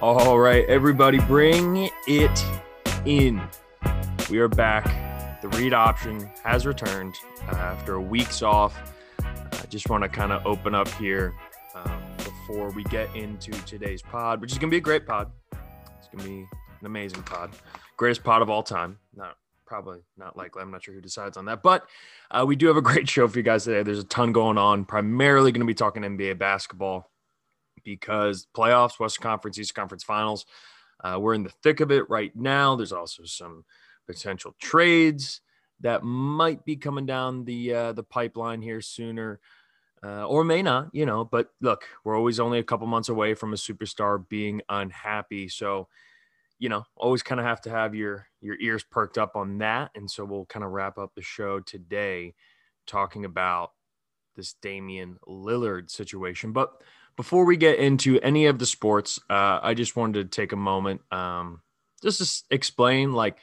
All right, everybody, bring it in. We are back. The read option has returned uh, after a week's off. I just want to kind of open up here um, before we get into today's pod, which is going to be a great pod. It's going to be an amazing pod, greatest pod of all time. Not probably not likely. I'm not sure who decides on that, but uh, we do have a great show for you guys today. There's a ton going on. Primarily going to be talking NBA basketball because playoffs, Western Conference, Eastern Conference Finals. Uh, we're in the thick of it right now. There's also some potential trades that might be coming down the uh, the pipeline here sooner, uh, or may not. You know, but look, we're always only a couple months away from a superstar being unhappy. So you know, always kind of have to have your your ears perked up on that. And so we'll kind of wrap up the show today talking about this Damian Lillard situation. But before we get into any of the sports, uh, I just wanted to take a moment um, just to explain. Like,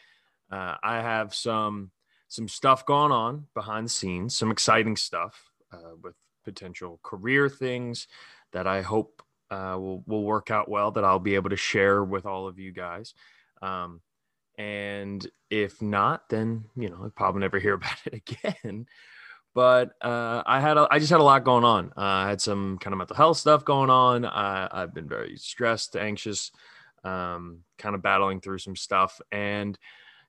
uh, I have some some stuff going on behind the scenes, some exciting stuff uh, with potential career things that I hope uh, will will work out well that I'll be able to share with all of you guys. Um, and if not, then you know I'll probably never hear about it again. But uh, I had a, I just had a lot going on. Uh, I had some kind of mental health stuff going on. I, I've been very stressed, anxious, um, kind of battling through some stuff, and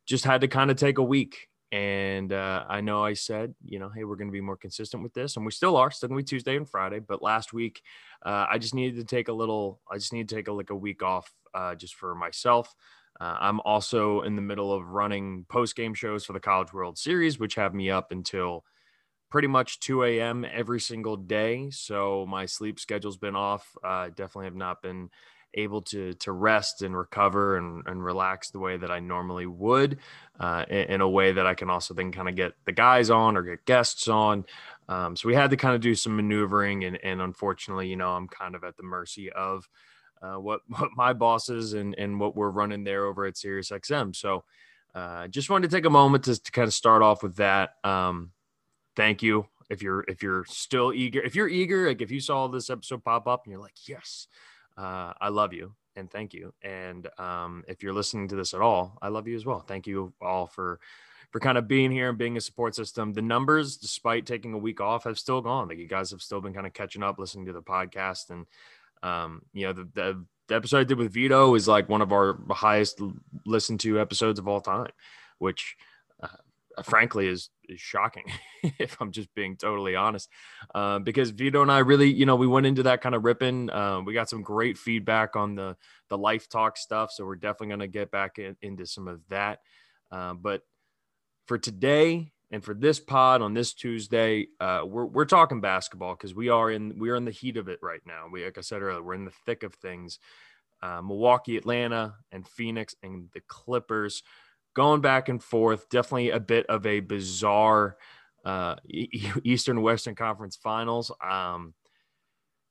just had to kind of take a week and uh, I know I said, you know, hey, we're going to be more consistent with this, and we still are. Still be Tuesday and Friday. But last week, uh, I just needed to take a little. I just need to take a like a week off, uh, just for myself. Uh, I'm also in the middle of running post game shows for the College World Series, which have me up until pretty much 2 a.m. every single day. So my sleep schedule's been off. Uh, definitely have not been able to to rest and recover and, and relax the way that I normally would, uh, in, in, a way that I can also then kind of get the guys on or get guests on. Um, so we had to kind of do some maneuvering, and, and unfortunately, you know, I'm kind of at the mercy of uh, what what my bosses and and what we're running there over at SiriusXM. So uh, just wanted to take a moment to, to kind of start off with that. Um, thank you if you're if you're still eager if you're eager like if you saw this episode pop up and you're like yes uh, I love you and thank you. And um, if you're listening to this at all, I love you as well. Thank you all for for kind of being here and being a support system. The numbers, despite taking a week off, have still gone. Like you guys have still been kind of catching up, listening to the podcast, and um, you know the, the the episode I did with Vito is like one of our highest listened to episodes of all time, which frankly is is shocking if I'm just being totally honest. Uh, because Vito and I really, you know, we went into that kind of ripping. Uh, we got some great feedback on the the life talk stuff, so we're definitely going to get back in, into some of that. Uh, but for today and for this pod on this Tuesday, uh, we're we're talking basketball because we are in we are in the heat of it right now. We, like I said earlier, we're in the thick of things. Uh, Milwaukee, Atlanta, and Phoenix, and the Clippers going back and forth. Definitely a bit of a bizarre uh, Eastern Western Conference Finals. Um,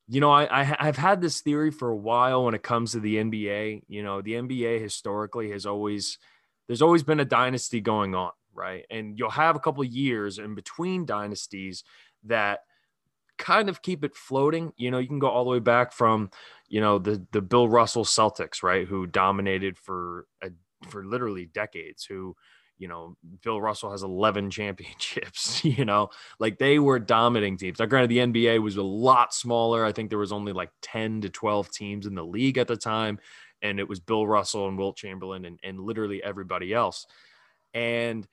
you know, I, I have had this theory for a while when it comes to the NBA. You know, the NBA historically has always there's always been a dynasty going on, right? And you'll have a couple years in between dynasties that kind of keep it floating. You know, you can go all the way back from, you know, the the Bill Russell Celtics, right, who dominated for a for literally decades who you know bill russell has 11 championships you know? Like they were dominating teams. Now granted the nba was a lot smaller. I think there was only like 10 to 12 teams in the league at the time and it was bill russell and wilt chamberlain and, and literally everybody else. And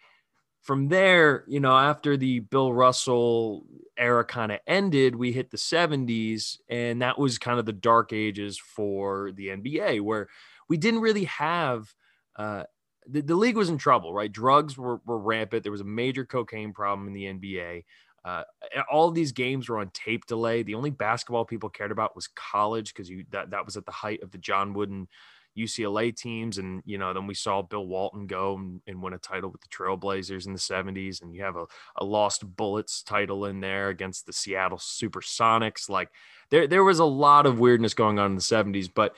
from there you know after the bill russell era kind of ended we hit the 70s and that was kind of the dark ages for the nba where we didn't really have uh, the, the league was in trouble, right? Drugs were, were rampant. There was a major cocaine problem in the NBA. Uh, all of these games were on tape delay. The only basketball people cared about was college because you that, that was at the height of the John Wooden UCLA teams. And, you know, then we saw Bill Walton go and, and win a title with the Trailblazers in the 70s. And you have a, a Lost Bullets title in there against the Seattle Supersonics. Like there, there was a lot of weirdness going on in the 70s. But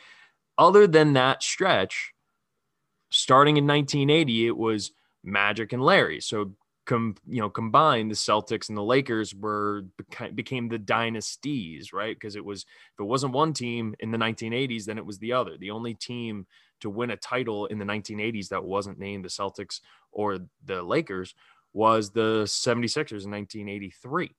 other than that stretch, starting in 1980, it was Magic and Larry. So com, you know combined the Celtics and the Lakers were became the dynasties, right? Because it was if it wasn't one team in the 1980s, then it was the other. The only team to win a title in the 1980s that wasn't named the Celtics or the Lakers was the 76ers in 1983.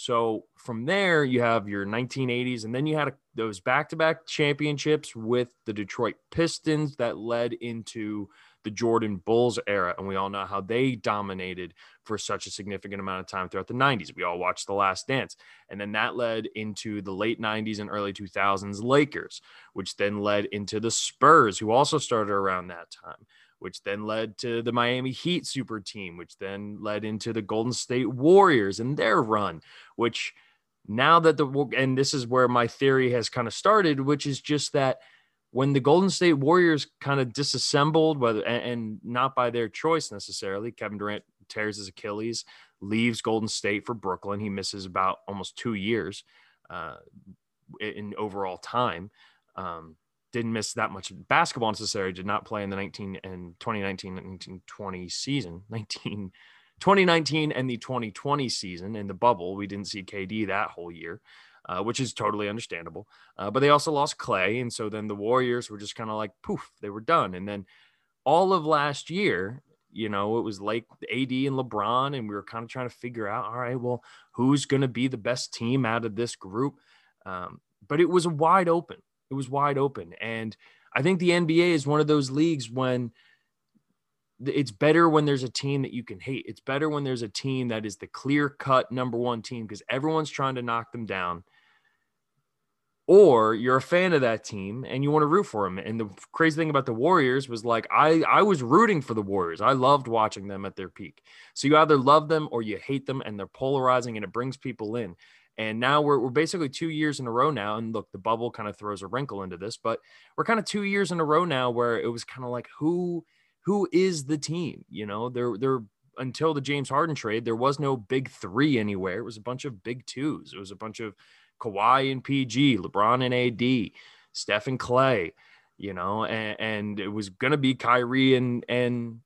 So from there, you have your 1980s, and then you had a, those back to back championships with the Detroit Pistons that led into the Jordan Bulls era. And we all know how they dominated for such a significant amount of time throughout the 90s. We all watched The Last Dance. And then that led into the late 90s and early 2000s Lakers, which then led into the Spurs, who also started around that time. Which then led to the Miami Heat super team, which then led into the Golden State Warriors and their run, which now that the and this is where my theory has kind of started, which is just that when the Golden State Warriors kind of disassembled, whether and, and, not by their choice necessarily, Kevin Durant tears his Achilles, leaves Golden State for Brooklyn. He misses about almost two years uh, in overall time. Um, didn't miss that much basketball necessarily. Did not play in the 19 and 2019 1920 season. 19 2019 and the 2020 season in the bubble. We didn't see KD that whole year uh, which is totally understandable. Uh, but they also lost Klay And so then the Warriors were just kind of like, poof, they were done. And then all of last year, you know, it was like AD and LeBron, and we were kind of trying to figure out, all right, well, who's going to be the best team out of this group? Um, but it was wide open. It was wide open. And I think the NBA is one of those leagues when it's better when there's a team that you can hate. It's better when there's a team that is the clear cut number one team because everyone's trying to knock them down. Or you're a fan of that team and you want to root for them. And the crazy thing about the Warriors was like I I was rooting for the Warriors. I loved watching them at their peak. So you either love them or you hate them, and they're polarizing and it brings people in. And now we're, we're basically two years in a row now. And look, the bubble kind of throws a wrinkle into this, but we're kind of two years in a row now where it was kind of like who who is the team? You know, there there until the James Harden trade, there was no big three anywhere. It was a bunch of big twos. It was a bunch of Kawhi and PG, LeBron and AD, Steph and Klay, you know, and, and it was gonna be Kyrie and and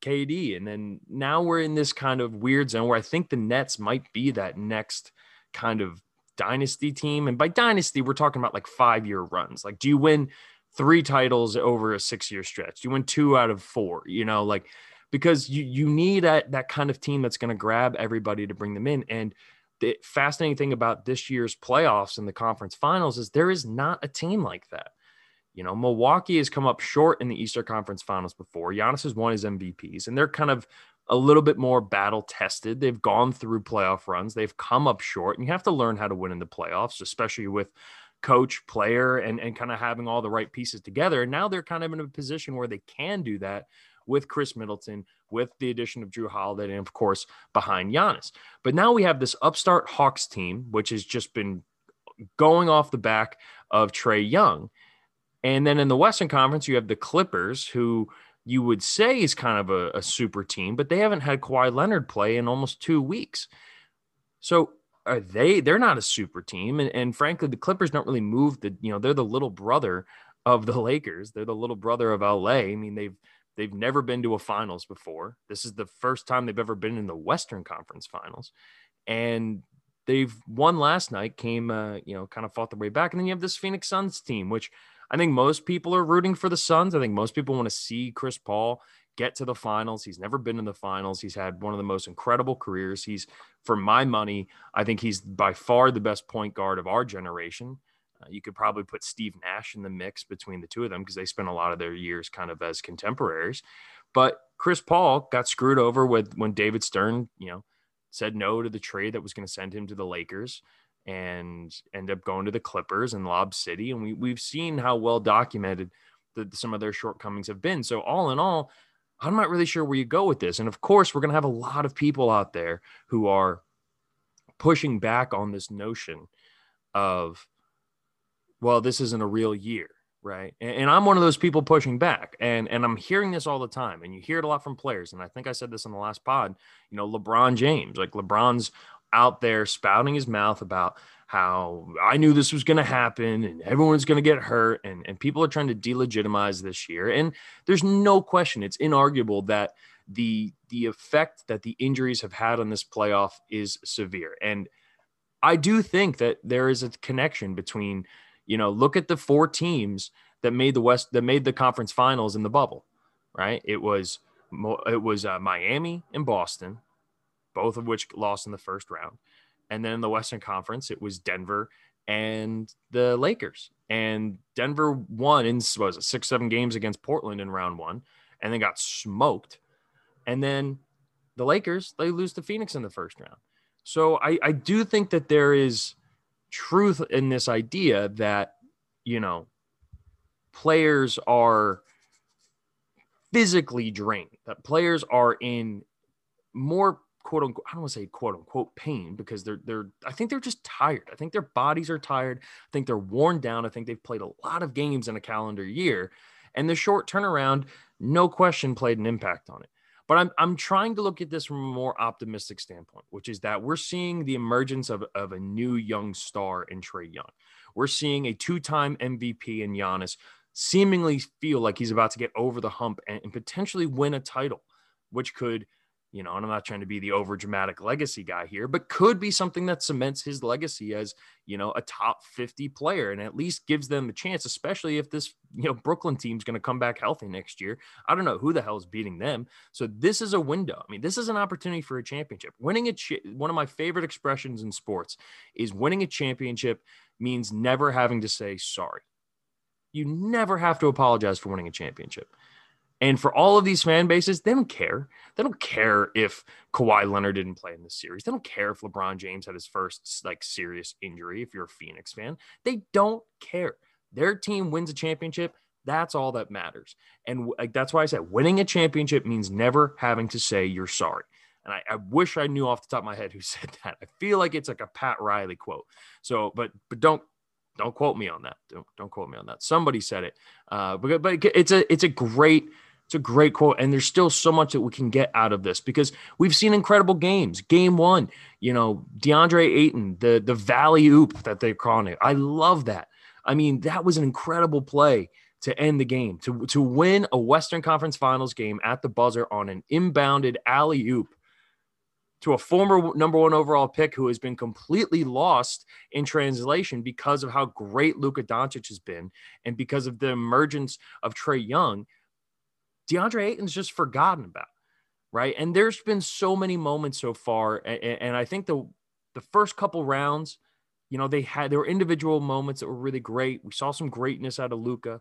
KD. And then now we're in this kind of weird zone where I think the Nets might be that next kind of dynasty team. And by dynasty, we're talking about like five year runs. Like, do you win three titles over a six year stretch. Do you win two out of four, you know, like because you you need that that kind of team that's going to grab everybody to bring them in. And the fascinating thing about this year's playoffs and the conference finals is there is not a team like that. You know, Milwaukee has come up short in the Eastern Conference Finals before. Giannis has won his MVPs, and they're kind of a little bit more battle tested. They've gone through playoff runs. They've come up short, and you have to learn how to win in the playoffs, especially with coach, player, and, and kind of having all the right pieces together. And now they're kind of in a position where they can do that with Khris Middleton, with the addition of Jrue Holiday, and of course behind Giannis. But now we have this upstart Hawks team, which has just been going off the back of Trae Young. And then in the Western Conference, you have the Clippers, who you would say is kind of a, a super team, but they haven't had Kawhi Leonard play in almost two weeks. So are they they're not a super team and, and frankly the clippers don't really move the you know they're the little brother of the lakers. They're the little brother of la i mean they've they've never been to a finals before. This is the first time they've ever been in the western conference finals. And they've won last night came uh, you know kind of fought their way back. And then you have this phoenix suns team which i think most people are rooting for the suns i think most people want to see chris paul get to the finals. He's never been in the finals. He's had one of the most incredible careers. He's, for my money, I think he's by far the best point guard of our generation. Uh, you could probably put Steve Nash in the mix between the two of them because they spent a lot of their years kind of as contemporaries. But Chris Paul got screwed over with when David Stern, you know, said no to the trade that was going to send him to the Lakers and end up going to the Clippers and Lob City. And we, we've seen how well documented the, some of their shortcomings have been. So all in all, I'm not really sure where you go with this. And of course, we're going to have a lot of people out there who are pushing back on this notion of, well, this isn't a real year, right? And, and, I'm one of those people pushing back. And, and I'm hearing this all the time. And you hear it a lot from players. And I think I said this in the last pod, you know, LeBron James, like LeBron's out there spouting his mouth about how I knew this was going to happen and everyone's going to get hurt and, and people are trying to delegitimize this year. And there's no question, it's inarguable that the the effect that the injuries have had on this playoff is severe. And I do think that there is a connection between, you know, look at the four teams that made the West that made the conference finals in the bubble, right? It was it was uh, Miami and Boston, both of which lost in the first round, and then in the Western Conference it was Denver and the Lakers. And Denver won in was it six seven games against Portland in round one, and then got smoked. And then the Lakers they lose to Phoenix in the first round. So I, I do think that there is truth in this idea that you know players are physically drained, that players are in more quote unquote, I don't want to say quote unquote pain because they're they're I think they're just tired. I think their bodies are tired. I think they're worn down. I think they've played a lot of games in a calendar year. And the short turnaround, no question, played an impact on it. But I'm, I'm trying to look at this from a more optimistic standpoint, which is that we're seeing the emergence of, of a new young star in Trae Young. We're seeing a two time MVP in Giannis seemingly feel like he's about to get over the hump and, and potentially win a title, which could, you know, and I'm not trying to be the over dramatic legacy guy here, but could be something that cements his legacy as, you know, a top 50 player and at least gives them a chance, especially if this, you know, Brooklyn team's going to come back healthy next year. I don't know who the hell is beating them. So this is a window. I mean, this is an opportunity for a championship. Winning a, cha- one of my favorite expressions in sports is winning a championship means never having to say sorry you never have to apologize for winning a championship. And for all of these fan bases, they don't care. They don't care if Kawhi Leonard didn't play in this series. They don't care if LeBron James had his first like serious injury. If you're a Phoenix fan, they don't care. Their team wins a championship. That's all that matters. And like that's why I said winning a championship means never having to say you're sorry. And I, I, wish I knew off the top of my head who said that. I feel like it's like a Pat Riley quote. So, but but don't don't quote me on that. Don't don't quote me on that. Somebody said it. Uh, but but it's a it's a great it's a great quote, and there's still so much that we can get out of this because we've seen incredible games. Game one, you know, DeAndre Ayton, the the valley oop that they're calling it. I love that. I mean, that was an incredible play to end the game, to to win a Western Conference Finals game at the buzzer on an inbounded alley oop to a former number one overall pick who has been completely lost in translation because of how great Luka Doncic has been and because of the emergence of Trae Young. DeAndre Ayton's just forgotten about, right? And there's been so many moments so far, and, and I think the the first couple rounds, you know, they had there were individual moments that were really great. We saw some greatness out of Luka.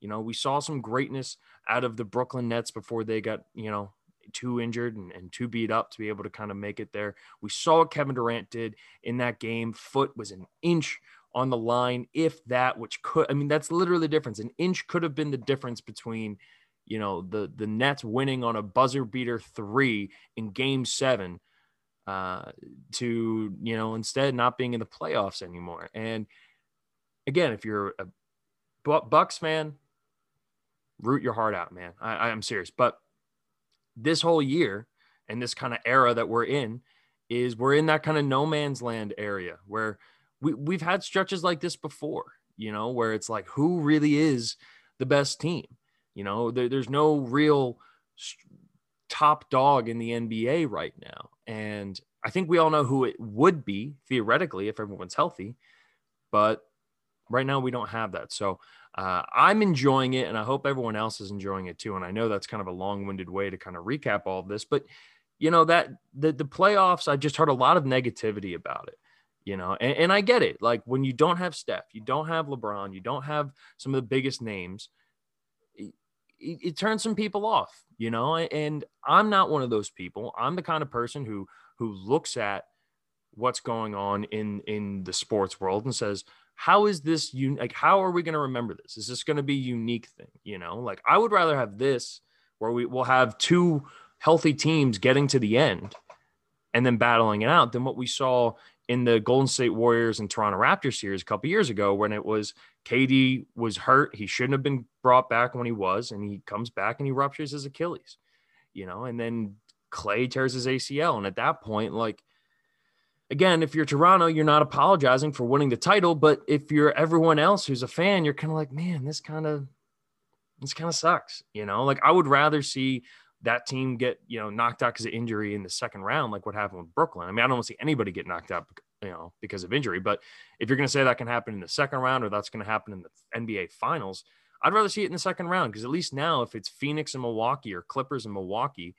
You know, we saw some greatness out of the Brooklyn Nets before they got, you know, too injured and, and too beat up to be able to kind of make it there. We saw what Kevin Durant did in that game. Foot was an inch on the line, if that, which could, I mean, that's literally the difference. An inch could have been the difference between, you know, the, the Nets winning on a buzzer beater three in game seven uh, to, you know, instead not being in the playoffs anymore. And again, if you're a Bucks fan, root your heart out, man. I, I'm serious. But this whole year and this kind of era that we're in is we're in that kind of no man's land area where we, we've had stretches like this before, you know, where it's like, who really is the best team? You know, there, there's no real top dog in the NBA right now. And I think we all know who it would be theoretically if everyone's healthy, but right now we don't have that. So uh, I'm enjoying it, and I hope everyone else is enjoying it too. And I know that's kind of a long-winded way to kind of recap all of this, but you know that the the playoffs, I just heard a lot of negativity about it. You know, and, and I get it. Like when you don't have Steph, you don't have LeBron, you don't have some of the biggest names. It, it, turns some people off, you know, and I'm not one of those people. I'm the kind of person who who looks at what's going on in in the sports world and says, how is this un- like how are we going to remember this is this going to be a unique thing you know like i would rather have this where we will have two healthy teams getting to the end and then battling it out than what we saw in the golden state warriors and toronto raptors series a couple years ago when it was kd was hurt he shouldn't have been brought back when he was and he comes back and he ruptures his achilles you know and then Klay tears his acl and at that point like again, if you're Toronto, you're not apologizing for winning the title. But if you're everyone else who's a fan, you're kind of like, man, this kind of this kind of sucks. You know, like I would rather see that team get you know knocked out because of injury in the second round, like what happened with Brooklyn. I mean, I don't see anybody get knocked out, you know, because of injury. But if you're going to say that can happen in the second round or that's going to happen in the NBA Finals, I'd rather see it in the second round because at least now, if it's Phoenix and Milwaukee or Clippers and Milwaukee,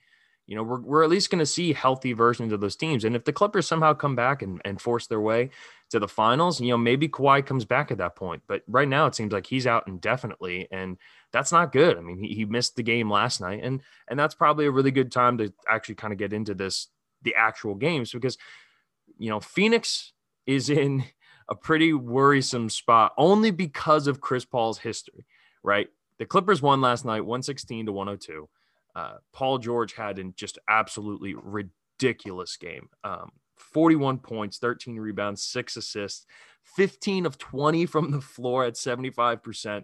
you know, we're, we're at least going to see healthy versions of those teams. And if the Clippers somehow come back and, and force their way to the finals, you know, maybe Kawhi comes back at that point. But right now, it seems like he's out indefinitely. And that's not good. I mean, he, he missed the game last night. And, and that's probably a really good time to actually kind of get into this, the actual games, because, you know, Phoenix is in a pretty worrisome spot only because of Chris Paul's history, right? The Clippers won last night, 116 to 102. Uh, Paul George had in just absolutely ridiculous game. Um, 41 points, 13 rebounds, six assists, 15 of 20 from the floor at 75%,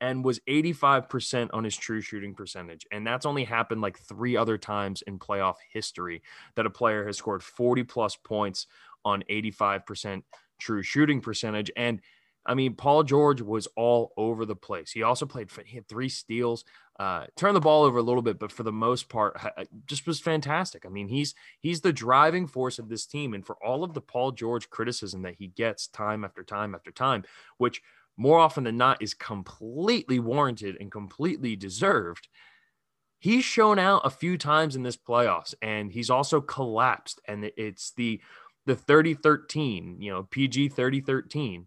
and was 85% on his true shooting percentage. And that's only happened like three other times in playoff history that a player has scored 40 plus points on 85% true shooting percentage. And I mean, Paul George was all over the place. He also played, he had three steals, uh, turned the ball over a little bit, but for the most part, just was fantastic. I mean, he's he's the driving force of this team, and for all of the Paul George criticism that he gets time after time after time, which more often than not is completely warranted and completely deserved. He's shown out a few times in this playoffs, and he's also collapsed. And it's the the 30-13, you know, PG 30-13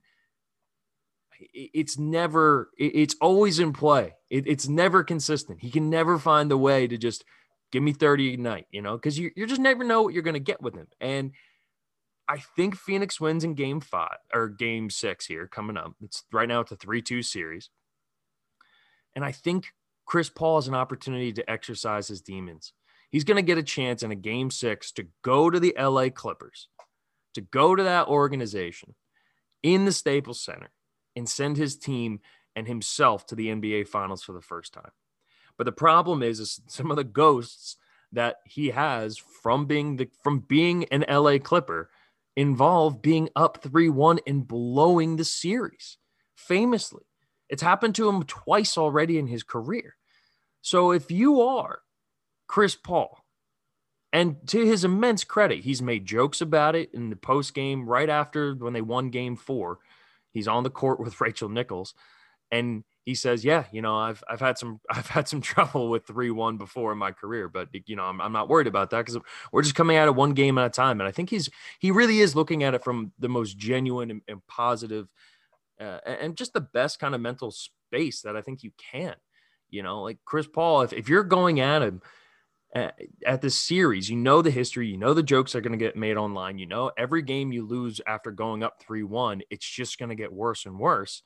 it's never it's always in play. It, it's never consistent. He can never find the way to just give me 30 a night you know because you, you just never know what you're going to get with him. And i think phoenix wins in game five or game six here coming up. It's right now it's a 3-2 series. And i think chris paul has an opportunity to exercise his demons. He's going to get a chance in a game six to go to the la clippers to go to that organization in the staples center and send his team and himself to the NBA finals for the first time. But the problem is, is some of the ghosts that he has from being the from being an LA Clipper involve being up 3-1 and blowing the series. Famously. It's happened to him twice already in his career. So if you are Chris Paul, and to his immense credit, he's made jokes about it in the post game right after when they won game four He's on the court with Rachel Nichols, and he says, "Yeah, you know, I've I've had some I've had some trouble with three one before in my career, but you know, I'm, I'm not worried about that because we're just coming at it one game at a time." And I think he's he really is looking at it from the most genuine and, and positive, uh, and just the best kind of mental space that I think you can. You know, like Chris Paul, if if you're going at him at this series. You know the history, you know the jokes are going to get made online. You know every game you lose after going up 3-1, it's just going to get worse and worse.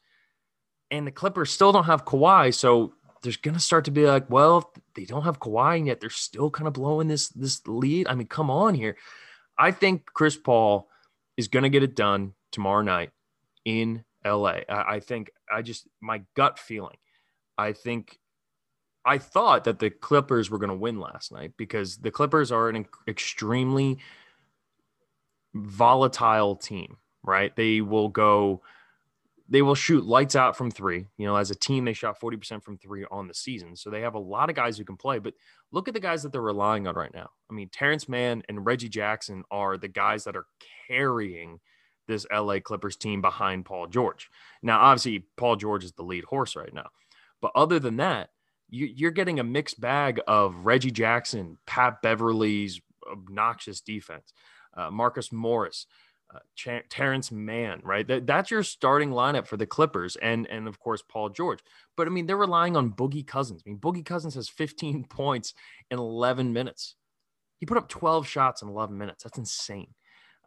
And the Clippers still don't have Kawhi, so there's going to start to be like, well, they don't have Kawhi and yet they're still kind of blowing this this lead. I mean, come on here. I think Chris Paul is going to get it done tomorrow night in LA. I, I think I just my gut feeling. I think I thought that the Clippers were going to win last night because the Clippers are an extremely volatile team, right? They will go, they will shoot lights out from three. You know, as a team, they shot 40% from three on the season. So they have a lot of guys who can play. But look at the guys that they're relying on right now. I mean, Terance Mann and Reggie Jackson are the guys that are carrying this LA Clippers team behind Paul George. Now, obviously, Paul George is the lead horse right now. But other than that, you, are getting a mixed bag of Reggie Jackson, Pat Beverley's obnoxious defense, uh, Marcus Morris, uh, Ch- Terance Mann, right? That, that's your starting lineup for the Clippers, and and of course Paul George. But I mean, they're relying on Boogie Cousins. I mean, Boogie Cousins has 15 points in 11 minutes. He put up 12 shots in 11 minutes. That's insane.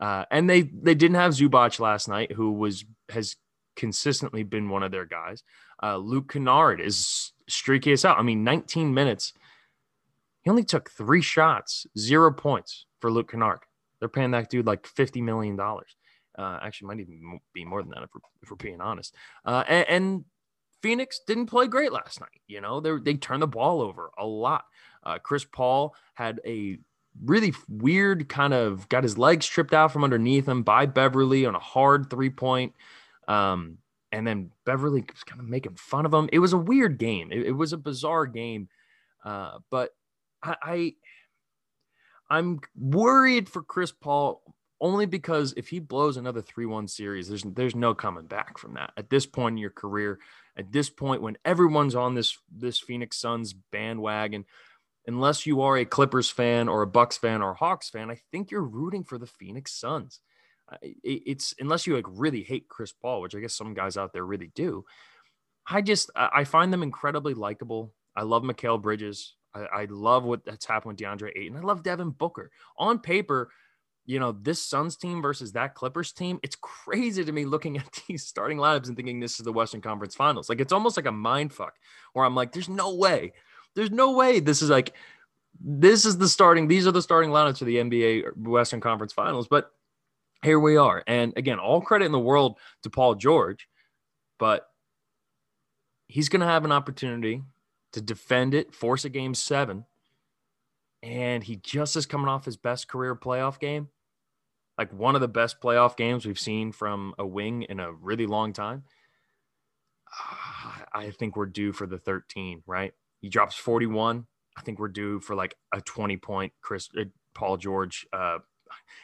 Uh, and they they didn't have Zubac last night, who was has consistently been one of their guys. Uh, Luke Kennard is streaky as out. I mean, 19 minutes. He only took three shots, zero points for Luke Kennard. They're paying that dude like $50 million. Uh, actually, might even be more than that if we're, if we're being honest. Uh, and, and, Phoenix didn't play great last night. You know, they, they turned the ball over a lot. Uh, Chris Paul had a really weird kind of got his legs tripped out from underneath him by Beverley on a hard three point. Um, and then Beverley was kind of making fun of him. It was a weird game. It, it was a bizarre game, uh, but I, I I'm worried for Chris Paul only because if he blows another 3-1 series, there's there's no coming back from that. At this point in your career, at this point when everyone's on this this Phoenix Suns bandwagon, unless you are a Clippers fan or a Bucks fan or a Hawks fan, I think you're rooting for the Phoenix Suns. It's unless you like really hate Chris Paul, which I guess some guys out there really do. I just I find them incredibly likable. I love Mikal Bridges. I, I love what that's happened with DeAndre Ayton. I love Devin Booker. On paper, you know, this Suns team versus that Clippers team, it's crazy to me looking at these starting lineups and thinking this is the Western Conference Finals. Like it's almost like a mind fuck where I'm like, there's no way, there's no way this is like, this is the starting, these are the starting lineups for the NBA Western Conference Finals. But here we are. And again, all credit in the world to Paul George, but he's going to have an opportunity to defend it, force a game seven. And he just is coming off his best career playoff game, like one of the best playoff games we've seen from a wing in a really long time. I think we're due for the 13, right? He drops 41. I think we're due for like a 20 point Chris uh, Paul George uh,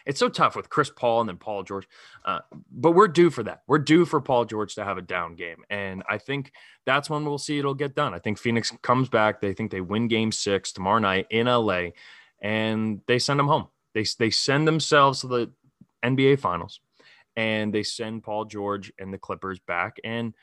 it's so tough with Chris Paul and then Paul George. Uh, but we're due for that. We're due for Paul George to have a down game. And I think that's when we'll see it'll get done. I think Phoenix comes back. They think they win game six tomorrow night in LA and they send them home. They, they send themselves to the NBA finals and they send Paul George and the Clippers back. And,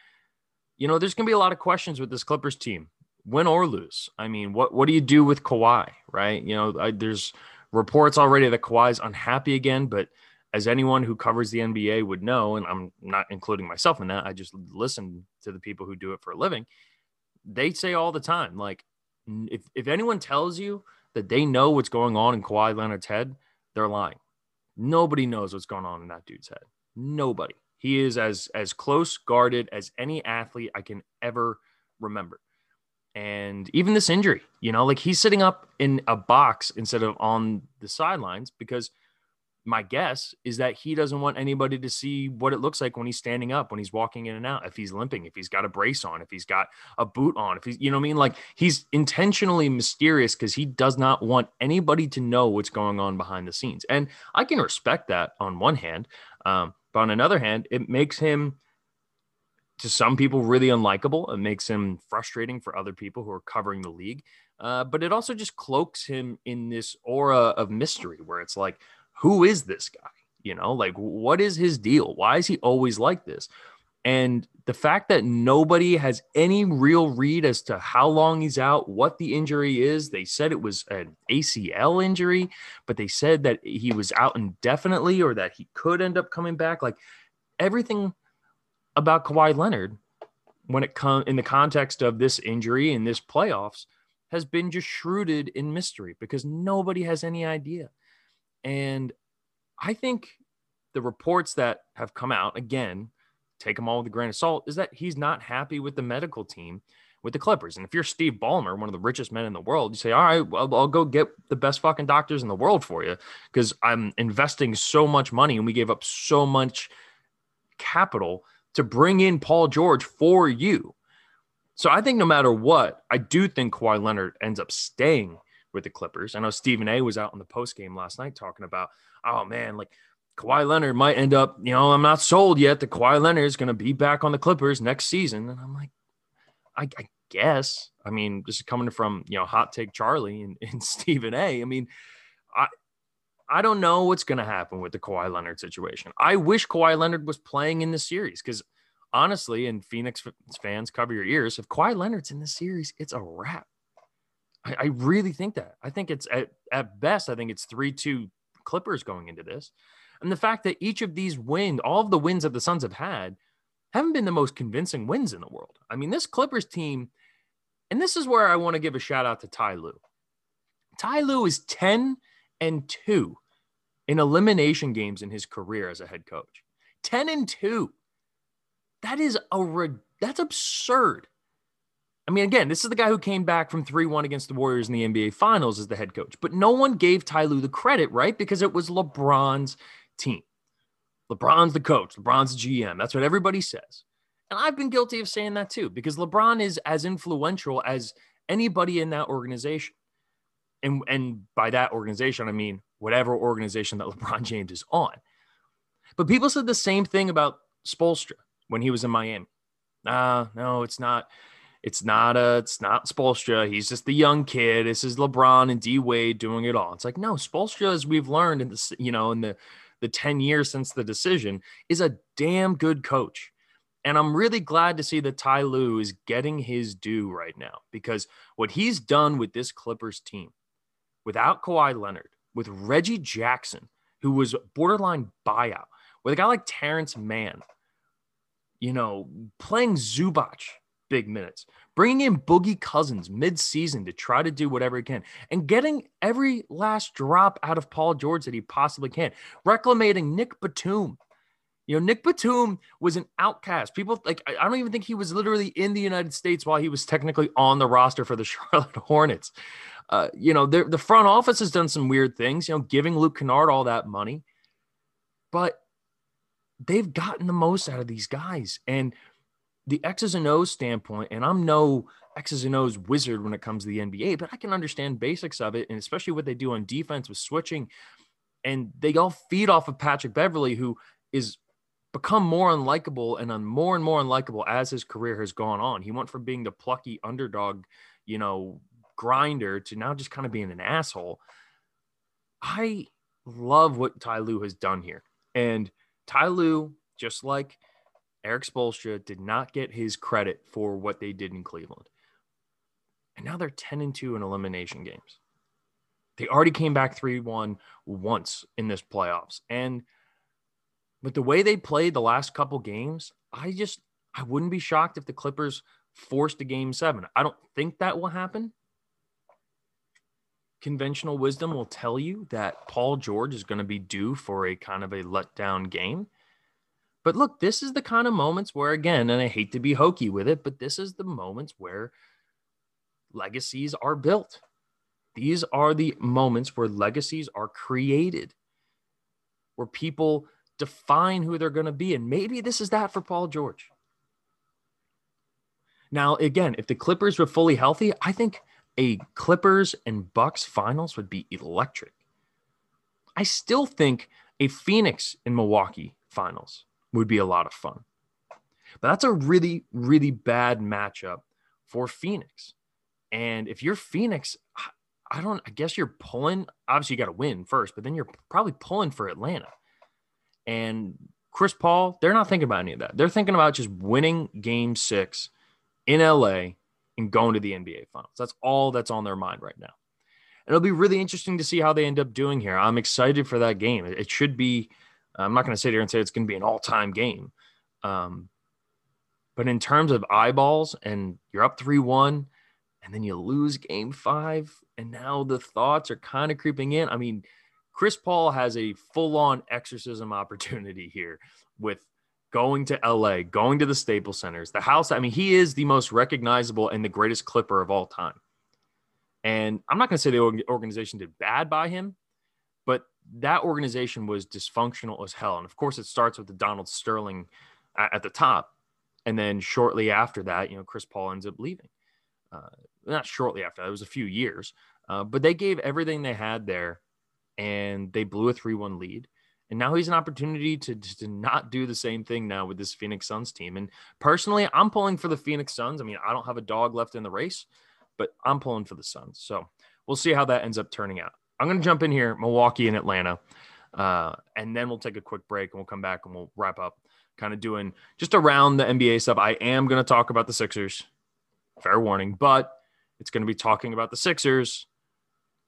you know, there's going to be a lot of questions with this Clippers team, win or lose. I mean, what, what do you do with Kawhi, right? You know, I, there's, reports already that Kawhi's unhappy again, but as anyone who covers the NBA would know, and I'm not including myself in that, I just listen to the people who do it for a living. They say all the time, like, if, if anyone tells you that they know what's going on in Kawhi Leonard's head, they're lying. Nobody knows what's going on in that dude's head. Nobody. He is as as close guarded as any athlete I can ever remember and even this injury, you know, like he's sitting up in a box instead of on the sidelines because my guess is that he doesn't want anybody to see what it looks like when he's standing up, when he's walking in and out, if he's limping, if he's got a brace on, if he's got a boot on, if he's, you know what I mean? Like he's intentionally mysterious because he does not want anybody to know what's going on behind the scenes. And I can respect that on one hand. Um, but on another hand, it makes him to some people really unlikable. It makes him frustrating for other people who are covering the league. Uh, but it also just cloaks him in this aura of mystery where it's like, who is this guy? You know, like what is his deal? Why is he always like this? And the fact that nobody has any real read as to how long he's out, what the injury is. They said it was an ACL injury, but they said that he was out indefinitely or that he could end up coming back. Like everything about Kawhi Leonard when it comes in the context of this injury and this playoffs has been just shrouded in mystery because nobody has any idea. And I think the reports that have come out again, take them all with a grain of salt, is that he's not happy with the medical team with the Clippers. And if you're Steve Ballmer, one of the richest men in the world, you say, all right, well, I'll go get the best fucking doctors in the world for you because I'm investing so much money and we gave up so much capital to bring in Paul George for you. So I think no matter what, I do think Kawhi Leonard ends up staying with the Clippers. I know Stephen A was out in the post game last night talking about, oh man, like Kawhi Leonard might end up, you know, I'm not sold yet that Kawhi Leonard is going to be back on the Clippers next season. And I'm like, I, I guess. I mean, this is coming from, you know, hot take Charlie and, and Stephen A. I mean, I, I don't know what's going to happen with the Kawhi Leonard situation. I wish Kawhi Leonard was playing in the series because honestly, and Phoenix fans cover your ears. If Kawhi Leonard's in the series, it's a wrap. I, I really think that. I think it's at, at best, I think it's 3 2 Clippers going into this. And the fact that each of these wins, all of the wins that the Suns have had, haven't been the most convincing wins in the world. I mean, this Clippers team, and this is where I want to give a shout out to Ty Lue. Ty Lue is 10 and 2 in elimination games in his career as a head coach. 10 and 2. That is a that's absurd. I mean, again, this is the guy who came back from 3 1 against the Warriors in the NBA Finals as the head coach, but no one gave Ty Lue the credit, right? Because it was LeBron's team. LeBron's the coach, LeBron's GM. That's what everybody says. And I've been guilty of saying that too, because LeBron is as influential as anybody in that organization. And and by that organization, I mean whatever organization that LeBron James is on. But people said the same thing about Spoelstra when he was in Miami. Nah, no, it's not. It's not a. It's not Spoelstra. He's just the young kid. This is LeBron and D Wade doing it all. It's like no, Spoelstra, as we've learned in the you know in the the ten years since the decision, is a damn good coach. And I'm really glad to see that Ty Lue is getting his due right now because what he's done with this Clippers team, without Kawhi Leonard, with Reggie Jackson, who was borderline buyout, with a guy like Terance Mann, you know, playing Zubac big minutes, bringing in Boogie Cousins mid-season to try to do whatever he can, and getting every last drop out of Paul George that he possibly can, reclamating Nick Batum you know, Nick Batum was an outcast. People like I don't even think he was literally in the United States while he was technically on the roster for the Charlotte Hornets. Uh, you know, the front office has done some weird things, you know, giving Luke Kennard all that money, but they've gotten the most out of these guys. And the X's and O's standpoint, and I'm no X's and O's wizard when it comes to the NBA, but I can understand basics of it, and especially what they do on defense with switching. And they all feed off of Patrick Beverley, who is become more unlikable and un- more and more unlikable as his career has gone on. He went from being the plucky underdog, you know, grinder to now just kind of being an asshole. I love what Ty Lue has done here. And Ty Lue, just like Erik Spoelstra, did not get his credit for what they did in Cleveland. And now they're 10 and 2 in elimination games. They already came back 3 1 once in this playoffs. And but the way they played the last couple games, I just I wouldn't be shocked if the Clippers forced a game seven. I don't think that will happen. Conventional wisdom will tell you that Paul George is going to be due for a kind of a letdown game. But look, this is the kind of moments where, again, and I hate to be hokey with it, but this is the moments where legacies are built. These are the moments where legacies are created, where people define who they're going to be. And maybe this is that for Paul George. Now, again, if the Clippers were fully healthy, I think a Clippers and Bucks finals would be electric. I still think a Phoenix and Milwaukee finals would be a lot of fun. But that's a really, really bad matchup for Phoenix. And if you're Phoenix, I don't, I guess you're pulling, obviously, you got to win first, but then you're probably pulling for Atlanta and Chris Paul, they're not thinking about any of that. They're thinking about just winning game six in LA and going to the NBA finals. That's all that's on their mind right now. And it'll be really interesting to see how they end up doing here. I'm excited for that game. It should be, I'm not going to sit here and say it's going to be an all time game. Um, but in terms of eyeballs, and you're up 3 1, and then you lose game five, and now the thoughts are kind of creeping in. I mean, Chris Paul has a full on exorcism opportunity here with going to LA, going to the Staples Centers, the house. I mean, he is the most recognizable and the greatest clipper of all time. And I'm not going to say the organization did bad by him, but that organization was dysfunctional as hell. And of course, it starts with the Donald Sterling at the top. And then shortly after that, you know, Chris Paul ends up leaving. Uh, not shortly after that, it was a few years. Uh, but they gave everything they had there and they blew a 3-1 lead. And now he's an opportunity to, to not do the same thing now with this Phoenix Suns team. And personally, I'm pulling for the Phoenix Suns. I mean, I don't have a dog left in the race, but I'm pulling for the Suns. So we'll see how that ends up turning out. I'm going to jump in here, Milwaukee and Atlanta. Uh, and then we'll take a quick break and we'll come back and we'll wrap up kind of doing just around the NBA stuff. I am going to talk about the Sixers. Fair warning, but it's going to be talking about the Sixers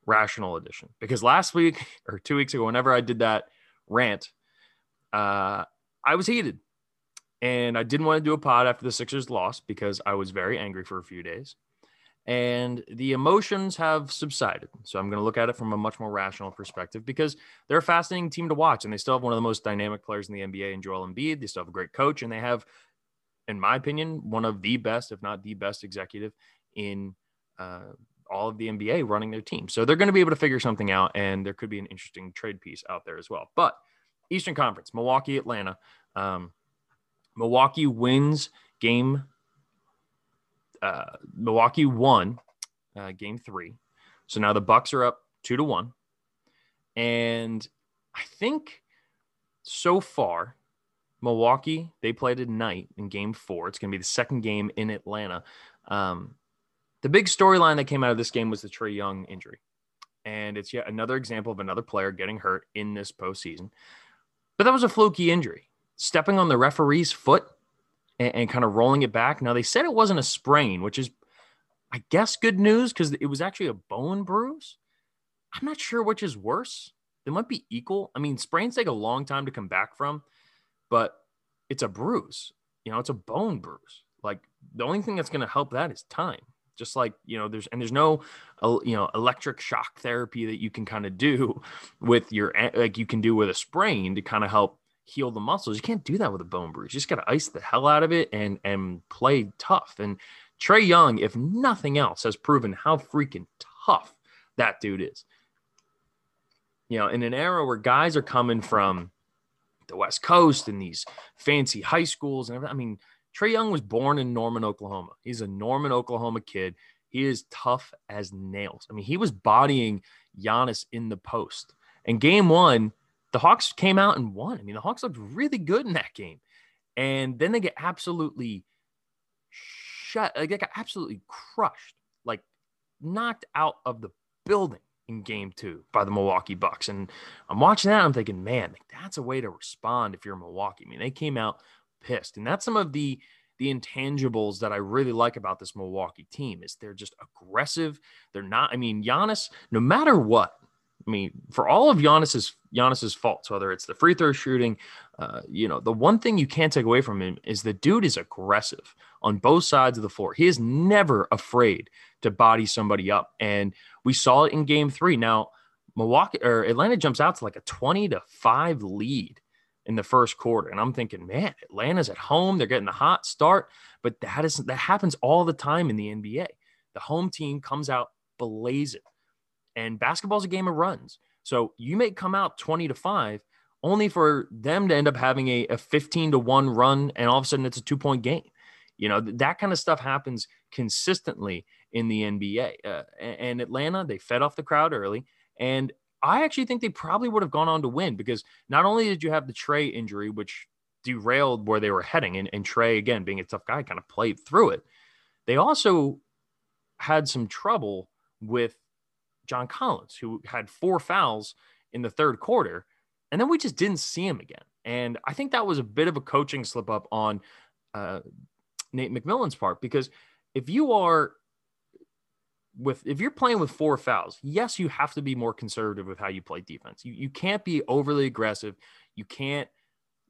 rational edition because last week or two weeks ago, whenever I did that rant, uh, I was heated and I didn't want to do a pod after the Sixers lost because I was very angry for a few days. And the emotions have subsided. So I'm going to look at it from a much more rational perspective because they're a fascinating team to watch. And they still have one of the most dynamic players in the NBA in Joel Embiid. They still have a great coach. And they have, in my opinion, one of the best, if not the best executive in uh, all of the NBA running their team. So they're going to be able to figure something out, and there could be an interesting trade piece out there as well. But Eastern Conference, Milwaukee, Atlanta. Um, Milwaukee wins game. Uh, Milwaukee won uh, game three. So now the Bucks are up two to one. And I think so far, Milwaukee, they played tonight in game four. It's going to be the second game in Atlanta. Um, the big storyline that came out of this game was the Trae Young injury. And it's yet another example of another player getting hurt in this postseason. But that was a fluky injury. Stepping on the referee's foot and, and kind of rolling it back. Now, they said it wasn't a sprain, which is, I guess, good news because it was actually a bone bruise. I'm not sure which is worse. They might be equal. I mean, sprains take a long time to come back from, but it's a bruise. You know, it's a bone bruise. Like the only thing that's going to help that is time. Just like you know, there's and there's no, you know, electric shock therapy that you can kind of do with your eh, like you can do with a sprain to kind of help heal the muscles. You can't do that with a bone bruise. You just got to ice the hell out of it and and play tough. And Trae Young, if nothing else, has proven how freaking tough that dude is. You know, in an era where guys are coming from the West Coast and these fancy high schools and everything. I mean, Trae Young was born in Norman, Oklahoma. He's a Norman, Oklahoma kid. He is tough as nails. I mean, he was bodying Giannis in the post. And game one, the Hawks came out and won. I mean, the Hawks looked really good in that game. And then they get absolutely shut, like they got absolutely crushed, like knocked out of the building in game two by the Milwaukee Bucks. And I'm watching that. I'm thinking, man, that's a way to respond if you're Milwaukee. I mean, they came out pissed. And that's some of the the intangibles that I really like about this Milwaukee team is they're just aggressive. They're not, I mean, Giannis, no matter what, I mean, for all of Giannis's Giannis's faults, whether it's the free throw shooting, uh, you know, the one thing you can't take away from him is the dude is aggressive on both sides of the floor. He is never afraid to body somebody up, and we saw it in Game Three. Now, Milwaukee or Atlanta jumps out to like a twenty to five lead in the first quarter. And I'm thinking, man, Atlanta's at home. They're getting a hot start, but that is that happens all the time in the NBA. The home team comes out blazing. And basketball's a game of runs. So you may come out 20 to 5 only for them to end up having a, a 15 to 1 run and all of a sudden it's a two point game. You know, that kind of stuff happens consistently in the NBA. Uh, and Atlanta, they fed off the crowd early. And I actually think they probably would have gone on to win because not only did you have the Trae injury, which derailed where they were heading, and, and Trae, again, being a tough guy, kind of played through it, they also had some trouble with John Collins, who had four fouls in the third quarter. And then we just didn't see him again. And I think that was a bit of a coaching slip up on uh, Nate McMillan's part because if you are with if you're playing with four fouls, yes, you have to be more conservative with how you play defense. You you can't be overly aggressive. You can't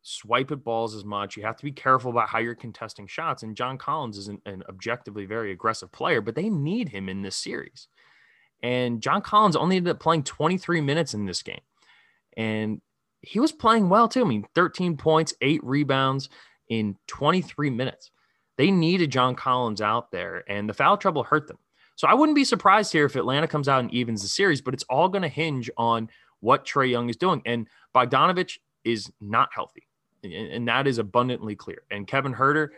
swipe at balls as much. You have to be careful about how you're contesting shots. And John Collins is an, an objectively very aggressive player, but they need him in this series. And John Collins only ended up playing 23 minutes in this game. And he was playing well too. I mean, 13 points, eight rebounds in 23 minutes. They needed John Collins out there, and the foul trouble hurt them. So I wouldn't be surprised here if Atlanta comes out and evens the series, but it's all going to hinge on what Trae Young is doing. And Bogdanovic is not healthy, and that is abundantly clear. And Kevin Huerter,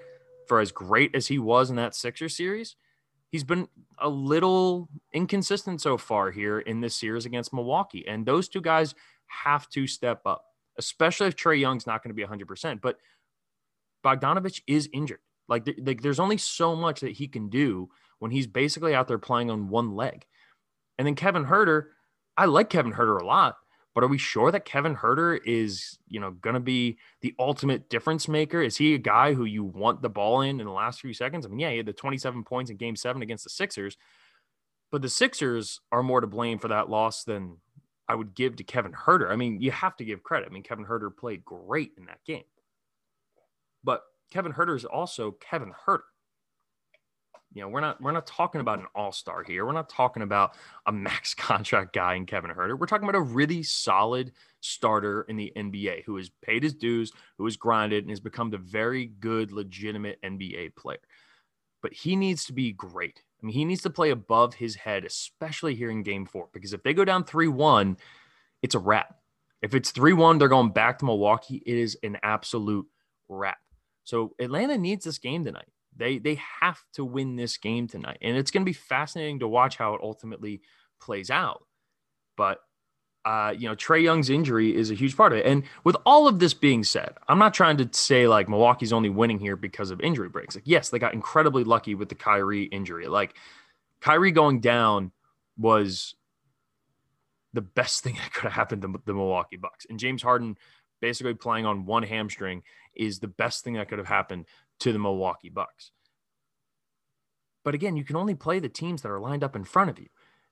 for as great as he was in that Sixer series, he's been a little inconsistent so far here in this series against Milwaukee. And those two guys have to step up, especially if Trae Young's not going to be 100%. But Bogdanovic is injured. Like, like there's only so much that he can do when he's basically out there playing on one leg. And then Kevin Huerter, I like Kevin Huerter a lot, but are we sure that Kevin Huerter is, you know, going to be the ultimate difference maker? Is he a guy who you want the ball in in the last few seconds? I mean, yeah, he had the 27 points in game seven against the Sixers, but the Sixers are more to blame for that loss than I would give to Kevin Huerter. I mean, you have to give credit. I mean, Kevin Huerter played great in that game, but Kevin Huerter is also Kevin Huerter. You know, we're not we're not talking about an all-star here. We're not talking about a max contract guy in Kevin Huerter. We're talking about a really solid starter in the NBA who has paid his dues, who has grinded, and has become the very good, legitimate NBA player. But he needs to be great. I mean, he needs to play above his head, especially here in game four, because if they go down 3 1, it's a wrap. If it's 3 1, they're going back to Milwaukee. It is an absolute wrap. So Atlanta needs this game tonight. They they have to win this game tonight, and it's going to be fascinating to watch how it ultimately plays out. But uh, you know, Trae Young's injury is a huge part of it. And with all of this being said, I'm not trying to say like Milwaukee's only winning here because of injury breaks. Like, yes, they got incredibly lucky with the Kyrie injury. Like, Kyrie going down was the best thing that could have happened to the Milwaukee Bucks. And James Harden basically playing on one hamstring is the best thing that could have happened to the Milwaukee Bucks. But again, you can only play the teams that are lined up in front of you.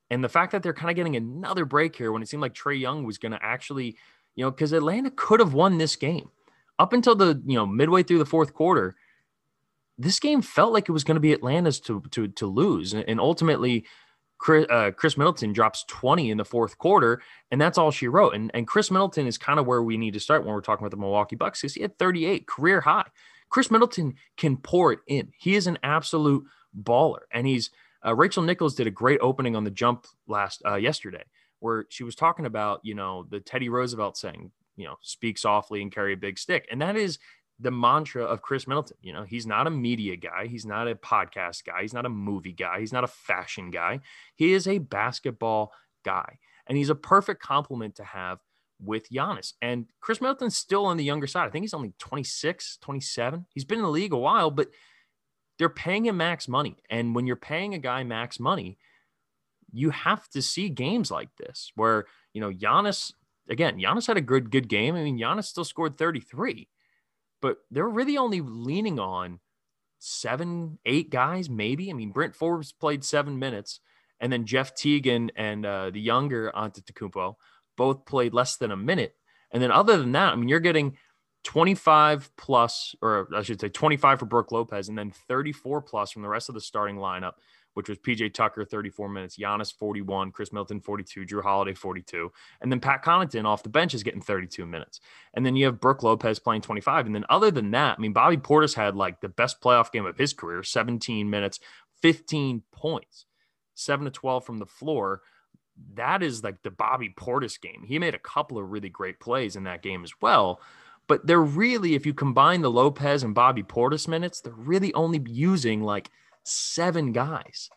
And the fact that they're kind of getting another break here when it seemed like Trae Young was going to actually, you know, because Atlanta could have won this game up until the, you know, midway through the fourth quarter. This game felt like it was going to be Atlanta's to to to lose, and ultimately, Khris, uh, Khris Middleton drops 20 in the fourth quarter, and that's all she wrote. And, and Khris Middleton is kind of where we need to start when we're talking about the Milwaukee Bucks because he had 38 career high. Khris Middleton can pour it in. He is an absolute baller, and he's uh, Rachel Nichols did a great opening on the jump last uh, yesterday, where she was talking about you know the Teddy Roosevelt saying you know speak softly and carry a big stick, and that is the mantra of Khris Middleton. You know, he's not a media guy. He's not a podcast guy. He's not a movie guy. He's not a fashion guy. He is a basketball guy. And he's a perfect complement to have with Giannis. And Khris Middleton's still on the younger side. I think he's only 26, 27. He's been in the league a while, but they're paying him max money. And when you're paying a guy max money, you have to see games like this where, you know, Giannis, again, Giannis had a good, good game. I mean, Giannis still scored 33 but they're really only leaning on seven, eight guys, maybe. I mean, Bryn Forbes played seven minutes, and then Jeff Teague and uh, the younger Antetokounmpo both played less than a minute. And then other than that, I mean, you're getting 25 plus, or I should say 25 for Brook Lopez, and then 34 plus from the rest of the starting lineup which was PJ Tucker, 34 minutes, Giannis, 41, Khris Middleton, 42, Jrue Holiday, 42. And then Pat Connaughton off the bench is getting 32 minutes. And then you have Brook Lopez playing 25. And then other than that, I mean, Bobby Portis had like the best playoff game of his career, 17 minutes, 15 points, 7 to 12 from the floor. That is like the Bobby Portis game. He made a couple of really great plays in that game as well. But they're really, if you combine the Lopez and Bobby Portis minutes, they're really only using like – seven guys.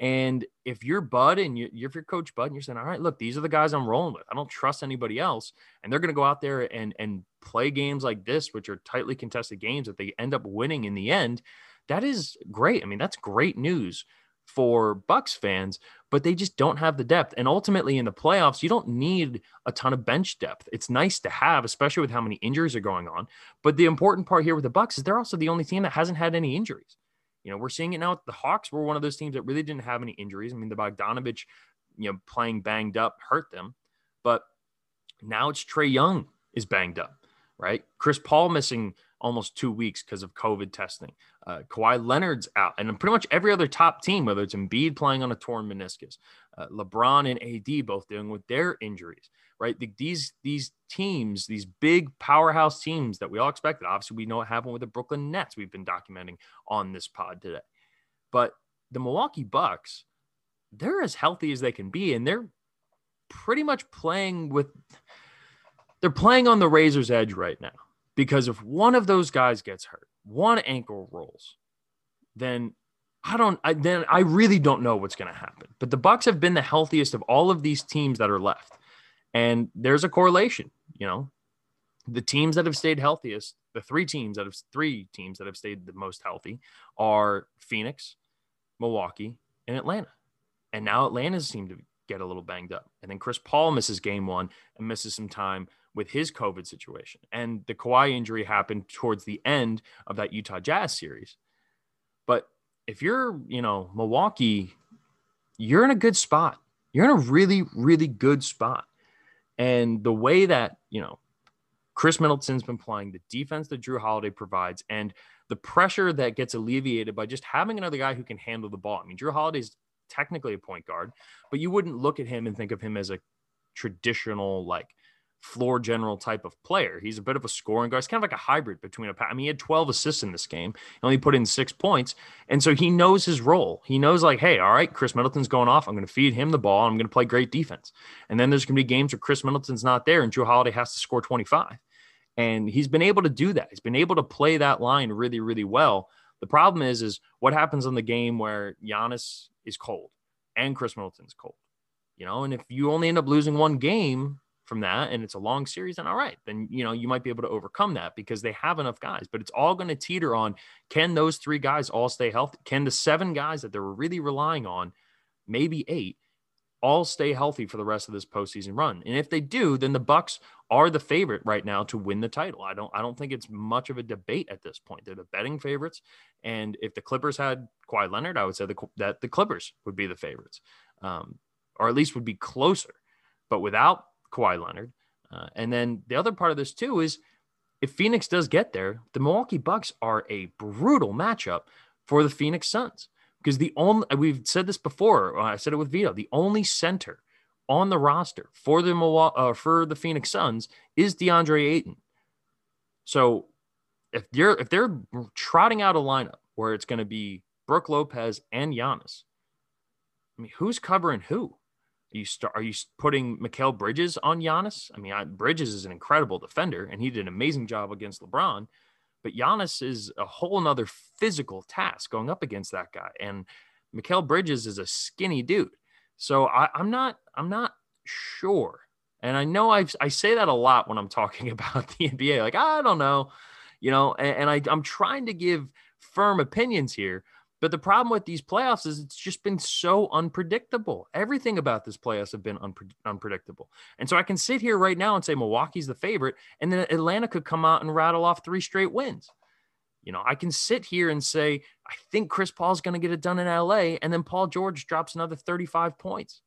And if you're Bud and you, if you're Coach Bud and you're saying, all right, look, these are the guys I'm rolling with. I don't trust anybody else. And they're going to go out there and, and play games like this, which are tightly contested games that they end up winning in the end. That is great. I mean, that's great news for Bucks fans, but they just don't have the depth. And ultimately in the playoffs, you don't need a ton of bench depth. It's nice to have, especially with how many injuries are going on. But the important part here with the Bucks is they're also the only team that hasn't had any injuries. You know, we're seeing it now. The Hawks were one of those teams that really didn't have any injuries. I mean, the Bogdanovic, you know, playing banged up hurt them, but now it's Trae Young is banged up, right? Chris Paul missing almost two weeks because of COVID testing. Uh, Kawhi Leonard's out, and pretty much every other top team, whether it's Embiid playing on a torn meniscus, uh, LeBron and AD both dealing with their injuries right? The, these these teams, these big powerhouse teams that we all expected. Obviously, we know what happened with the Brooklyn Nets. We've been documenting on this pod today, but the Milwaukee Bucks, they're as healthy as they can be, and they're pretty much playing with. They're playing on the razor's edge right now because if one of those guys gets hurt, one ankle rolls, then I don't I, then I really don't know what's going to happen. But the Bucks have been the healthiest of all of these teams that are left. And there's a correlation, you know, the teams that have stayed healthiest, the three teams that have three teams that have stayed the most healthy are Phoenix, Milwaukee, and Atlanta. And now Atlanta's seem to get a little banged up. And then Chris Paul misses game one and misses some time with his COVID situation. And the Kawhi injury happened towards the end of that Utah Jazz series. But if you're, you know, Milwaukee, you're in a good spot. You're in a really, really good spot. And the way that, you know, Khris Middleton's been playing, the defense that Jrue Holiday provides, and the pressure that gets alleviated by just having another guy who can handle the ball. I mean, Jrue Holiday's technically a point guard, but you wouldn't look at him and think of him as a traditional, like, floor general type of player. He's a bit of a scoring guy. It's kind of like a hybrid between a. I mean, he had 12 assists in this game. He only put in six points, and so he knows his role. He knows like, hey, all right, Khris Middleton's going off. I'm going to feed him the ball. I'm going to play great defense. And then there's going to be games where Khris Middleton's not there, and Jrue Holiday has to score 25. And he's been able to do that. He's been able to play that line really, really well. The problem is, is what happens in the game where Giannis is cold and Khris Middleton's cold You know, and if you only end up losing one game from that and it's a long series, and all right, then you know you might be able to overcome that because they have enough guys. But it's all going to teeter on can those three guys all stay healthy? Can the seven guys that they're really relying on, maybe eight, all stay healthy for the rest of this postseason run? And if they do, then the Bucks are the favorite right now to win the title. I don't I don't think it's much of a debate at this point. They're the betting favorites, and if the Clippers had Kawhi Leonard, I would say the, that the Clippers would be the favorites, um, or at least would be closer. But without Kawhi Leonard, uh, and then the other part of this too is if Phoenix does get there, the Milwaukee Bucks are a brutal matchup for the Phoenix Suns because the only we've said this before. I said it with Vito. The only center on the roster for the uh, for the Phoenix Suns is DeAndre Ayton. So if you're if they're trotting out a lineup where it's going to be Brook Lopez and Giannis, I mean, who's covering who? You start, are you putting Mikal Bridges on Giannis? I mean, I, Bridges is an incredible defender, and he did an amazing job against LeBron. But Giannis is a whole nother physical task going up against that guy, and Mikal Bridges is a skinny dude. So I, I'm not I'm not sure. And I know i I say that a lot when I'm talking about the NBA. Like, I don't know, you know, and, and I, I'm trying to give firm opinions here. But the problem with these playoffs is it's just been so unpredictable. Everything about this playoffs have been unpre- unpredictable. And so I can sit here right now and say Milwaukee's the favorite, and then Atlanta could come out and rattle off three straight wins. You know, I can sit here and say, I think Chris Paul's going to get it done in LA, and then Paul George drops another 35 points.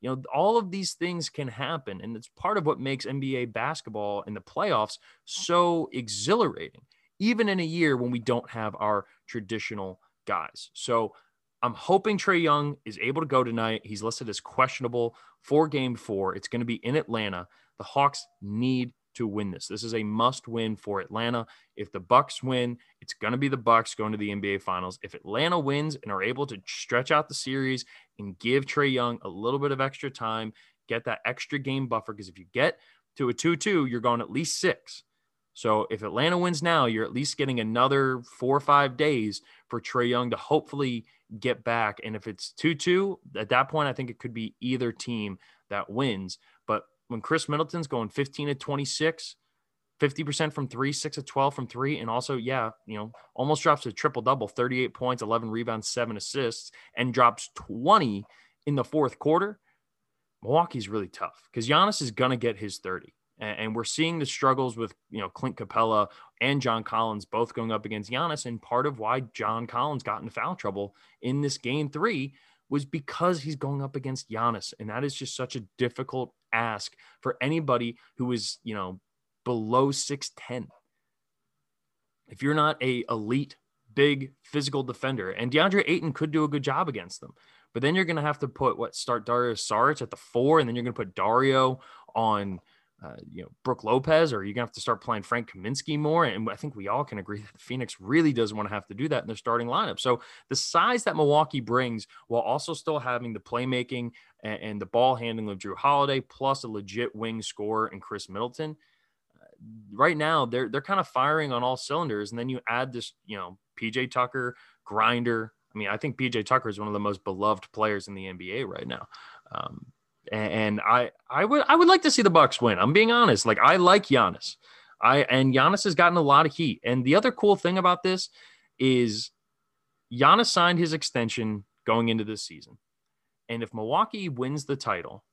You know, all of these things can happen. And it's part of what makes NBA basketball in the playoffs so exhilarating, even in a year when we don't have our traditional guys. So I'm hoping Trae Young is able to go tonight. He's listed as questionable for game four. It's going to be in Atlanta. The Hawks need to win this. This is a must win for Atlanta. If the Bucks win, it's going to be the Bucks going to the NBA Finals. If Atlanta wins and are able to stretch out the series and give Trae Young a little bit of extra time, get that extra game buffer because if you get to a 2-2, you're going at least 6. So if Atlanta wins now, you're at least getting another 4 or 5 days for Trae Young to hopefully get back and if it's 2-2, at that point I think it could be either team that wins. But when Khris Middleton's going 15 to 26, 50% from three, six of 12 from three. And also, yeah, you know, almost drops a triple double 38 points, 11 rebounds, seven assists, and drops 20 in the fourth quarter. Milwaukee's really tough because Giannis is going to get his 30. And we're seeing the struggles with, you know, Clint Capela and John Collins both going up against Giannis. And part of why John Collins got into foul trouble in this game three was because he's going up against Giannis. And that is just such a difficult ask for anybody who is, you know, below 6'10. If you're not a elite, big physical defender, and DeAndre Ayton could do a good job against them, but then you're going to have to put what start Dario Saric at the four, and then you're going to put Dario on – uh, you know, Brook Lopez, or you're gonna have to start playing Frank Kaminsky more. And I think we all can agree that the Phoenix really doesn't want to have to do that in their starting lineup. So the size that Milwaukee brings, while also still having the playmaking and, and the ball handling of Jrue Holiday, plus a legit wing scorer and Khris Middleton. Uh, right now, they're they're kind of firing on all cylinders, and then you add this, you know, PJ Tucker, Grinder. I mean, I think PJ Tucker is one of the most beloved players in the NBA right now. Um, and I I would I would like to see the Bucks win. I'm being honest. Like I like Giannis. I and Giannis has gotten a lot of heat. And the other cool thing about this is Giannis signed his extension going into this season. And if Milwaukee wins the title,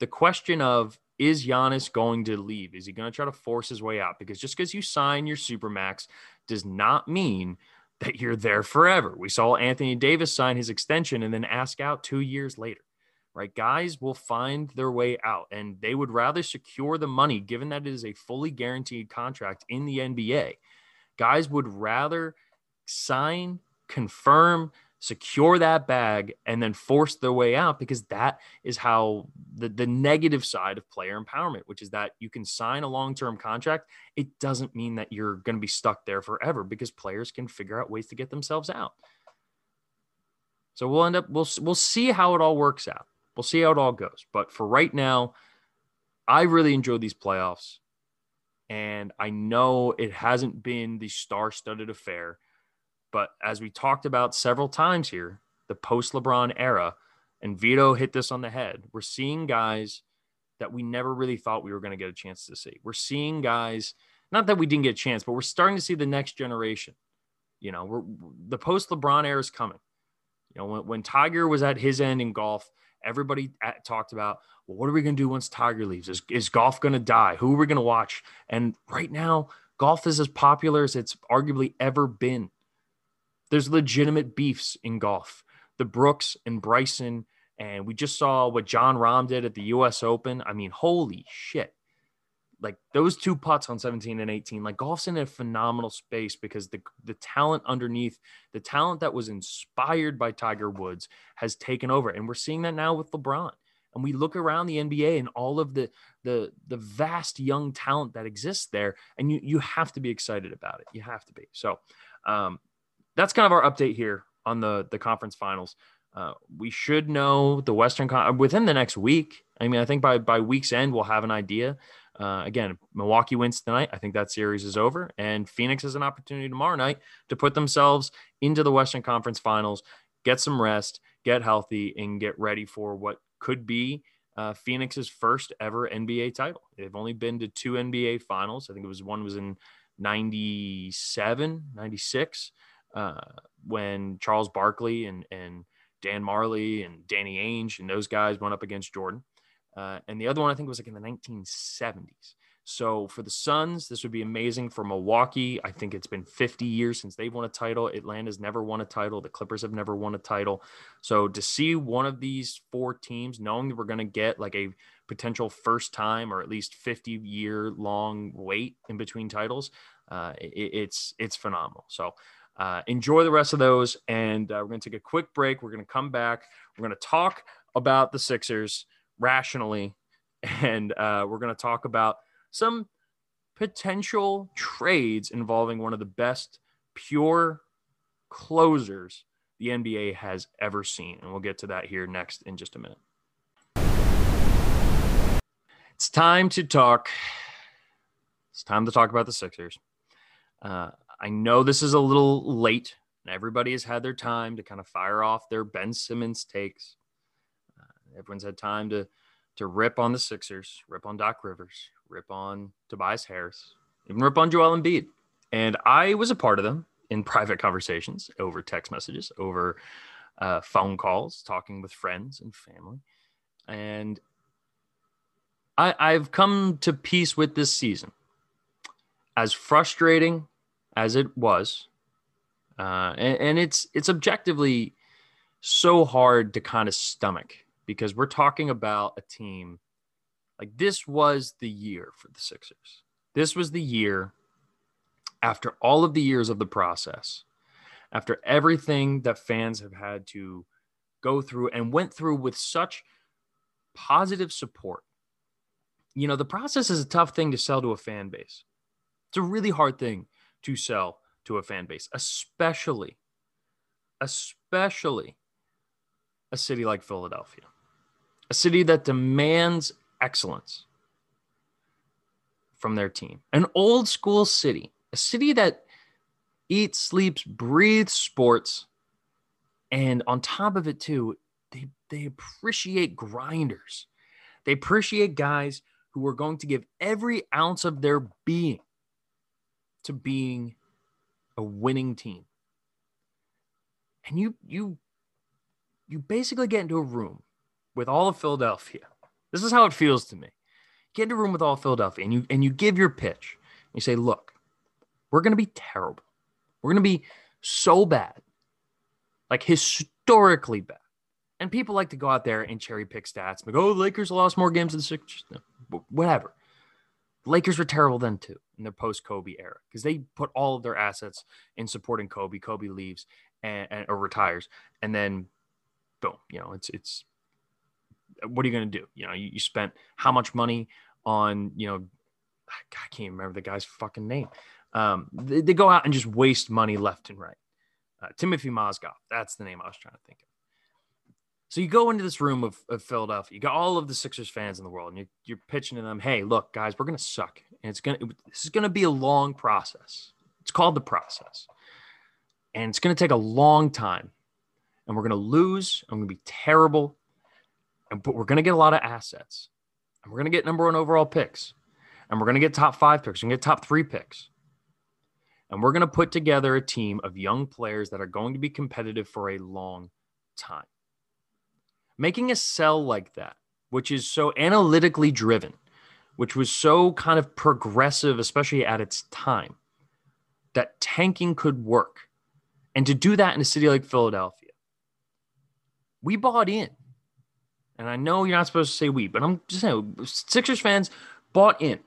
the question of is Giannis going to leave? Is he going to try to force his way out? Because just because you sign your supermax does not mean that you're there forever. We saw Anthony Davis sign his extension and then ask out two years later right? Guys will find their way out and they would rather secure the money given that it is a fully guaranteed contract in the NBA. Guys would rather sign, confirm, secure that bag and then force their way out because that is how the, the negative side of player empowerment, which is that you can sign a long term contract. It doesn't mean that you're going to be stuck there forever because players can figure out ways to get themselves out. So we'll end up we'll we'll see how it all works out. We'll see how it all goes. But for right now, I really enjoyed these playoffs. And I know it hasn't been the star studded affair. But as we talked about several times here, the post LeBron era, And Vito hit this on the head. We're seeing guys that we never really thought we were going to get a chance to see. We're seeing guys, not that we didn't get a chance, but we're starting to see the next generation. You know, we're the post LeBron era is coming. You know, when, when Tiger was at his end in golf, everybody at, talked about, well, what are we going to do once Tiger leaves? Is, is golf going to die? Who are we going to watch? And right now, golf is as popular as it's arguably ever been. There's legitimate beefs in golf. The Brooks and Bryson, and we just saw what Jon Rahm did at the US Open. I mean, holy shit. Like those two putts on 17 and 18, like golf's in a phenomenal space because the the talent underneath, the talent that was inspired by Tiger Woods has taken over. And we're seeing that now with LeBron and we look around the NBA and all of the the the vast young talent that exists there, and you you have to be excited about it. You have to be. So um, that's kind of our update here on the the conference finals. Uh, we should know the Western Con- within the next week. I mean, I think by by week's end we'll have an idea. Uh, again, Milwaukee wins tonight. I think that series is over, and Phoenix has an opportunity tomorrow night to put themselves into the Western Conference Finals, get some rest, get healthy, and get ready for what could be uh, Phoenix's first ever NBA title. They've only been to two NBA finals. I think it was one was in 97, 96, uh, when Charles Barkley and, and Dan Majerle and Danny Ainge and those guys went up against Jordan. Uh, and the other one I think was like in the 1970s. So for the Suns, this would be amazing. For Milwaukee, I think it's been 50 years since they've won a title. Atlanta's never won a title. The Clippers have never won a title. So to see one of these four teams, knowing that we're going to get like a potential first time or at least 50 year long wait in between titles, uh, it, it's it's phenomenal. So uh, enjoy the rest of those, and uh, we're going to take a quick break. We're going to come back. We're going to talk about the Sixers rationally, and uh, we're going to talk about some potential trades involving one of the best pure closers the NBA has ever seen. And we'll get to that here next in just a minute. It's time to talk. It's time to talk about the Sixers. Uh, I know this is a little late, and everybody has had their time to kind of fire off their Ben Simmons takes. Everyone's had time to to rip on the Sixers, rip on Doc Rivers, rip on Tobias Harris, even rip on Joel Embiid. And I was a part of them in private conversations over text messages, over uh, phone calls, talking with friends and family. And I, I've come to peace with this season. As frustrating as it was, uh, and, and it's it's objectively so hard to kind of stomach because we're talking about a team like this was the year for the Sixers. This was the year after all of the years of the process, after everything that fans have had to go through and went through with such positive support. You know, the process is a tough thing to sell to a fan base. It's a really hard thing to sell to a fan base, especially, especially a city like Philadelphia, a city that demands excellence from their team. An old school city, a city that eats, sleeps, breathes sports. And on top of it, too, they, they appreciate grinders. They appreciate guys who are going to give every ounce of their being to being a winning team. And you you you basically get into a room with all of Philadelphia this is how it feels to me. Get in a room with all Philadelphia and you and you give your pitch. You say, look, we're gonna be terrible. We're gonna be so bad, like historically bad. And people like to go out there and cherry pick stats. Like, oh, Lakers lost more games than Sixers. No, whatever. The Lakers were terrible then too in their post Kobe era because they put all of their assets in supporting Kobe. Kobe leaves and, and or retires, and then boom, you know, it's it's what are you going to do? You know, you, you, spent how much money on, you know, I can't remember the guy's fucking name. Um, they, they, go out and just waste money left and right. Uh, Timofey Mozgov, that's the name I was trying to think of. So you go into this room of, of Philadelphia, you got all of the Sixers fans in the world, and you're, you're pitching to them, hey, look, guys, we're going to suck. And it's going to, this is going to be a long process. It's called the process. And it's going to take a long time. And we're going to lose. I'm going to be terrible but we're going to get a lot of assets, and we're going to get number one overall picks, and we're going to get top five picks, and get top three picks, and we're going to put together a team of young players that are going to be competitive for a long time. Making a sell like that, which is so analytically driven, which was so kind of progressive, especially at its time, that tanking could work. And to do that in a city like Philadelphia, we bought in. And I know you're not supposed to say we, but I'm just saying Sixers fans bought in.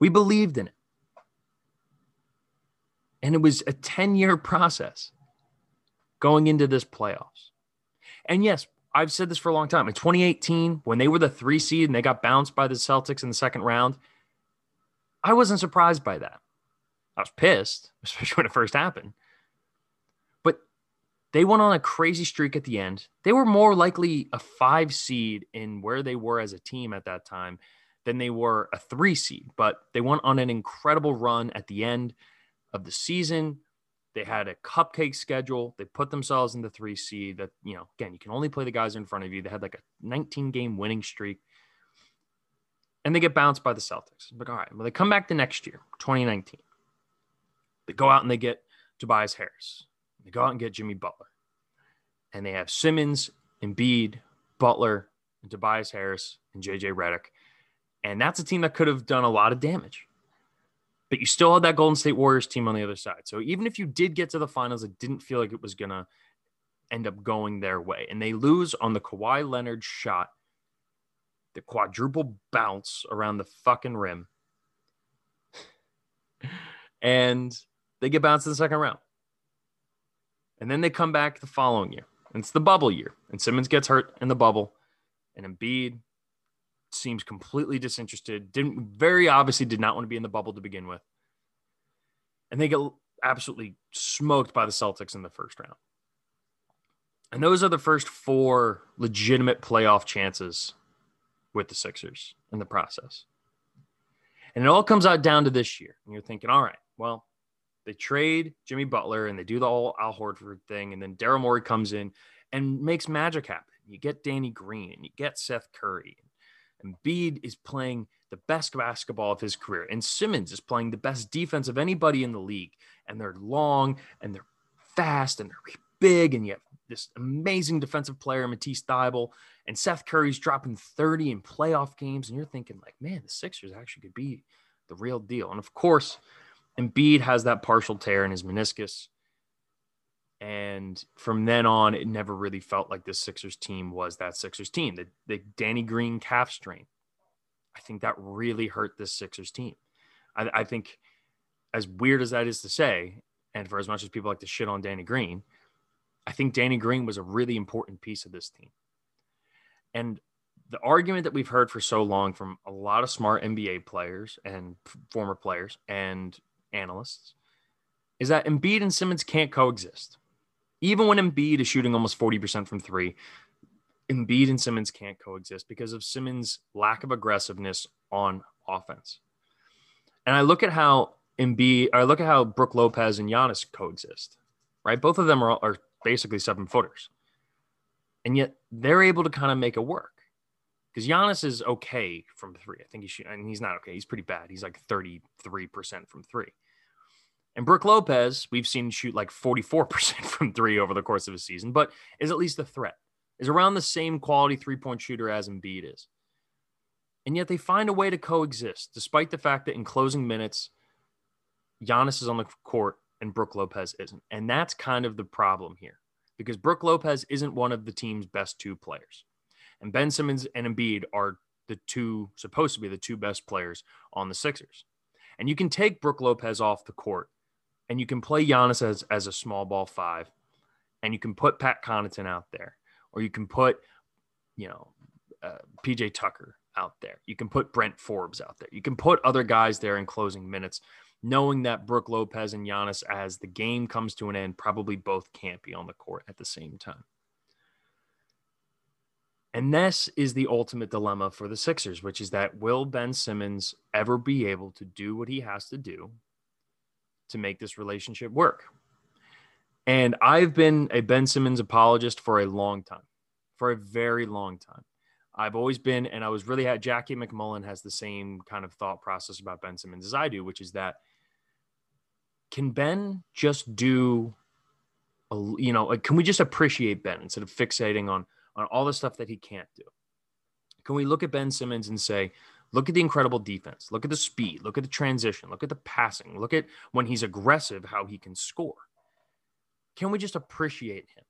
We believed in it. And it was a 10 year process going into this playoffs. And yes, I've said this for a long time. In 2018, when they were the three seed and they got bounced by the Celtics in the second round, I wasn't surprised by that. I was pissed, especially when it first happened. They went on a crazy streak at the end. They were more likely a five seed in where they were as a team at that time than they were a three seed. But they went on an incredible run at the end of the season. They had a cupcake schedule. They put themselves in the three seed. That you know, again, you can only play the guys in front of you. They had like a 19 game winning streak, and they get bounced by the Celtics. But all right, well, they come back the next year, 2019. They go out and they get Tobias Harris. They go out and get Jimmy Butler, and they have Simmons, Embiid, Butler, and Tobias Harris and JJ Redick, and that's a team that could have done a lot of damage but you still had that Golden State Warriors team on the other side. So even if you did get to the finals, it didn't feel like it was going to end up going their way. And they lose on the Kawhi Leonard shot, the quadruple bounce around the fucking rim. and they get bounced in the second round. And then they come back the following year. And it's the bubble year. And Simmons gets hurt in the bubble. And Embiid seems completely disinterested. Didn't very obviously did not want to be in the bubble to begin with. And they get absolutely smoked by the Celtics in the first round. And those are the first four legitimate playoff chances with the Sixers in the process. And it all comes out down to this year. And you're thinking, all right, well, they trade Jimmy Butler and they do the whole Al Horford thing. And then Daryl Morey comes in and makes magic happen. You get Danny Green and you get Seth Curry and Embiid is playing the best basketball of his career, and Simmons is playing the best defense of anybody in the league. And they're long and they're fast and they're big, and you have this amazing defensive player, Matisse Thybulle, and Seth Curry's dropping 30 in playoff games. And you're thinking, like, man, the Sixers actually could be the real deal. And of course, Embiid has that partial tear in his meniscus. And from then on, it never really felt like the Sixers team was that Sixers team. The, the Danny Green calf strain, I think that really hurt this Sixers team. I, I think, as weird as that is to say, and for as much as people like to shit on Danny Green, I think Danny Green was a really important piece of this team. And the argument that we've heard for so long from a lot of smart NBA players and former players and analysts is that Embiid and Simmons can't coexist. Even when Embiid is shooting almost 40% from three, Embiid and Simmons can't coexist because of Simmons' lack of aggressiveness on offense. And I look at how Embiid, I look at how Brook Lopez and Giannis coexist, right? Both of them are, are basically seven footers. And yet they're able to kind of make it work because Giannis is okay from three. I think he he's, and he's not okay. He's pretty bad. He's like 33% from three. And Brook Lopez, we've seen shoot like 44% from three over the course of a season, but is at least a threat, is around the same quality three point shooter as Embiid is. And yet they find a way to coexist, despite the fact that in closing minutes, Giannis is on the court and Brook Lopez isn't. And that's kind of the problem here because Brook Lopez isn't one of the team's best two players. And Ben Simmons and Embiid are the two, supposed to be the two best players on the Sixers. And you can take Brook Lopez off the court and you can play Giannis as, as a small ball five, and you can put Pat Connaughton out there, or you can put, you know, uh, PJ Tucker out there. You can put Bryn Forbes out there. You can put other guys there in closing minutes, knowing that Brook Lopez and Giannis, as the game comes to an end, probably both can't be on the court at the same time. And this is the ultimate dilemma for the Sixers, which is that will Ben Simmons ever be able to do what he has to do to make this relationship work. And I've been a Ben Simmons apologist for a long time, for a very long time. I've always been, and I was really had Jackie MacMullan has the same kind of thought process about Ben Simmons as I do, which is that can Ben just do, a, you know, like, can we just appreciate Ben instead of fixating on on all the stuff that he can't do? Can we look at Ben Simmons and say, look at the incredible defense, look at the speed, look at the transition, look at the passing, look at when he's aggressive, how he can score? Can we just appreciate him?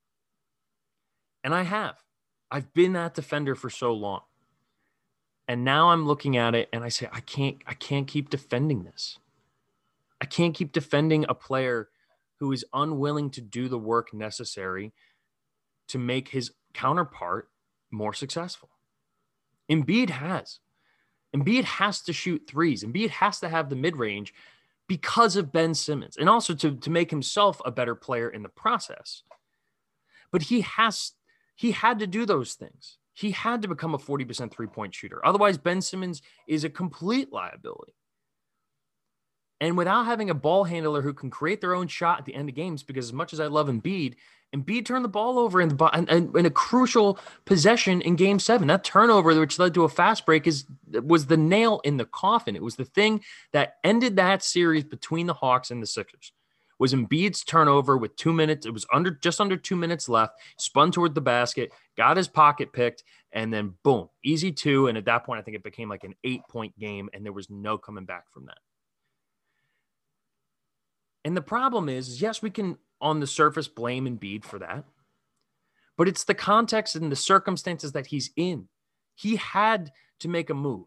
And I have. I've been that defender for so long. And now I'm looking at it and I say, I can't, I can't keep defending this. I can't keep defending a player who is unwilling to do the work necessary to make his counterpart more successful. Embiid has. Embiid has to shoot threes. Embiid has to have the mid range because of Ben Simmons and also to, to make himself a better player in the process. But he has he had to do those things. He had to become a 40% three-point shooter. Otherwise, Ben Simmons is a complete liability. And without having a ball handler who can create their own shot at the end of games, because as much as I love Embiid, Embiid turned the ball over in, the, in, in a crucial possession in Game Seven. That turnover, which led to a fast break, is was the nail in the coffin. It was the thing that ended that series between the Hawks and the Sixers. Was Embiid's turnover with two minutes? It was under just under two minutes left. Spun toward the basket, got his pocket picked, and then boom, easy two. And at that point, I think it became like an eight point game, and there was no coming back from that. And the problem is, yes, we can on the surface blame Embiid for that, but it's the context and the circumstances that he's in. He had to make a move,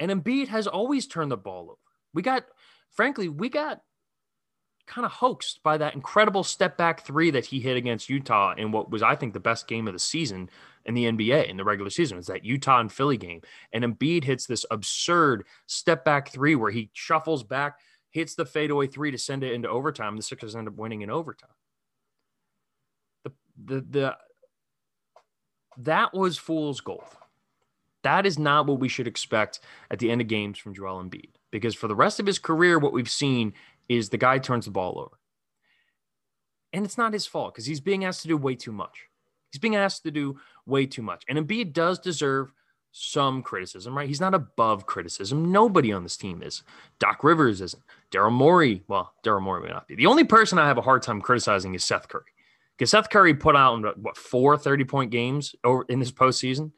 and Embiid has always turned the ball over. We got, frankly, we got kind of hoaxed by that incredible step back three that he hit against Utah in what was, I think, the best game of the season in the NBA in the regular season. It's that Utah and Philly game. And Embiid hits this absurd step back three where he shuffles back hits the fadeaway three to send it into overtime. The Sixers end up winning in overtime. The the the that was fool's gold. That is not what we should expect at the end of games from Joel Embiid. Because for the rest of his career, what we've seen is the guy turns the ball over. And it's not his fault because he's being asked to do way too much. He's being asked to do way too much. And Embiid does deserve some criticism, right? He's not above criticism. Nobody on this team is. Doc Rivers isn't. Daryl Morey, well, Daryl Morey may not be. The only person I have a hard time criticizing is Seth Curry. Because Seth Curry put out, what, four 30 point games over in this postseason?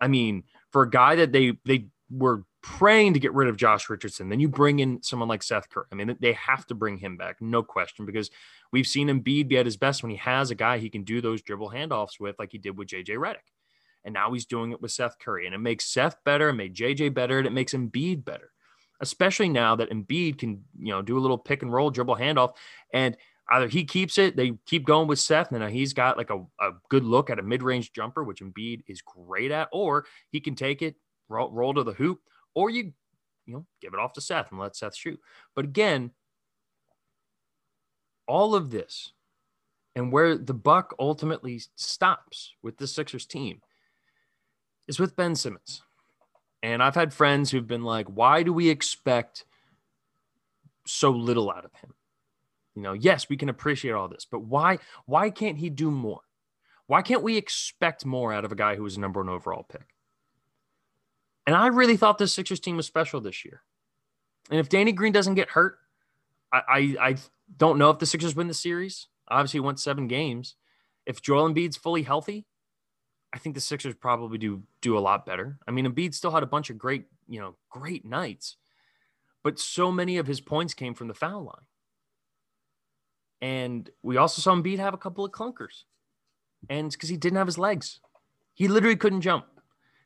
I mean, for a guy that they they were praying to get rid of Josh Richardson, then you bring in someone like Seth Curry. I mean, they have to bring him back, no question, because we've seen Embiid be at his best when he has a guy he can do those dribble handoffs with, like he did with JJ Redick. And now he's doing it with Seth Curry. And it makes Seth better, it made JJ better, and it makes Embiid better. Especially now that Embiid can, you know, do a little pick and roll, dribble handoff. And either he keeps it, they keep going with Seth, and now he's got like a, a good look at a mid-range jumper, which Embiid is great at, or he can take it, roll, roll to the hoop, or you, you know, give it off to Seth and let Seth shoot. But again, all of this and where the buck ultimately stops with the Sixers team is with Ben Simmons. And I've had friends who've been like, why do we expect so little out of him? You know, yes, we can appreciate all this, but why why can't he do more? Why can't we expect more out of a guy who was a number one overall pick? And I really thought this Sixers team was special this year. And if Danny Green doesn't get hurt, I, I, I don't know if the Sixers win the series. Obviously, won seven games. If Joel Embiid's fully healthy, I think the Sixers probably do do a lot better. I mean, Embiid still had a bunch of great, you know, great nights, but so many of his points came from the foul line. And we also saw Embiid have a couple of clunkers, and it's because he didn't have his legs. He literally couldn't jump.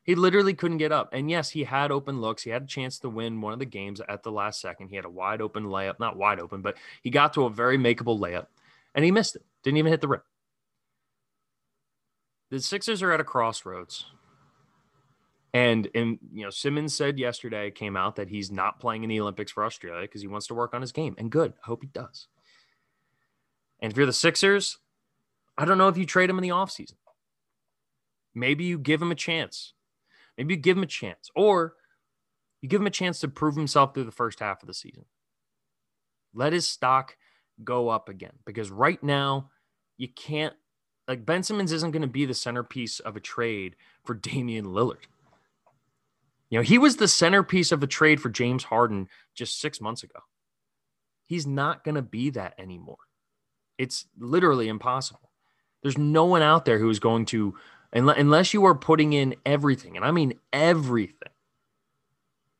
He literally couldn't get up. And yes, he had open looks. He had a chance to win one of the games at the last second. He had a wide open layup, not wide open, but he got to a very makeable layup, and he missed it. Didn't even hit the rim the Sixers are at a crossroads. And and you know, Simmons said yesterday came out that he's not playing in the Olympics for Australia because he wants to work on his game. And good. I hope he does. And if you're the Sixers, I don't know if you trade him in the offseason. Maybe you give him a chance. Maybe you give him a chance. Or you give him a chance to prove himself through the first half of the season. Let his stock go up again. Because right now, you can't Like Ben Simmons isn't going to be the centerpiece of a trade for Damian Lillard. You know, he was the centerpiece of a trade for James Harden just six months ago. He's not going to be that anymore. It's literally impossible. There's no one out there who is going to, unless you are putting in everything, and I mean everything,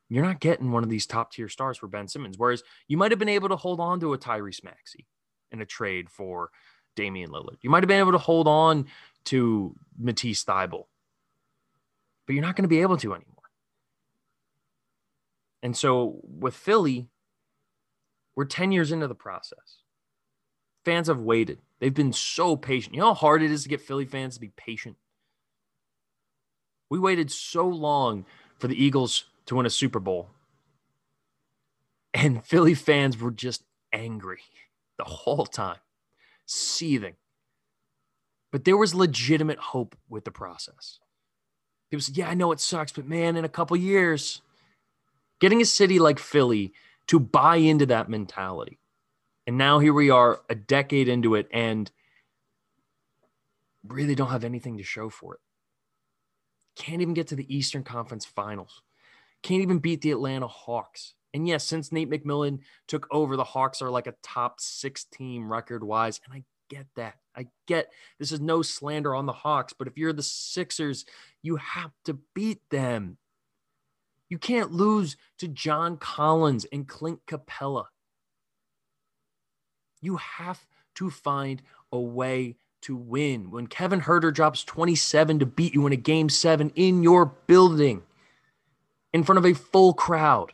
you're not getting one of these top tier stars for Ben Simmons. Whereas you might have been able to hold on to a Tyrese Maxey in a trade for Damian Lillard. You might have been able to hold on to Matisse Thybulle, but you're not going to be able to anymore. And so with Philly, we're 10 years into the process. Fans have waited. They've been so patient. You know how hard it is to get Philly fans to be patient? We waited so long for the Eagles to win a Super Bowl. And Philly fans were just angry the whole time, seething. But there was legitimate hope with the process. People said, Yeah, I know it sucks, but man, in a couple years, getting a city like Philly to buy into that mentality. And now here we are a decade into it and really don't have anything to show for it. Can't even get to the Eastern Conference Finals. Can't even beat the Atlanta Hawks. And yes, since Nate McMillan took over, the Hawks are like a top six team record wise. And I get that. I get this is no slander on the Hawks, but if you're the Sixers, you have to beat them. You can't lose to John Collins and Clint Capela. You have to find a way to win. When Kevin Huerter drops 27 to beat you in a game seven in your building, in front of a full crowd,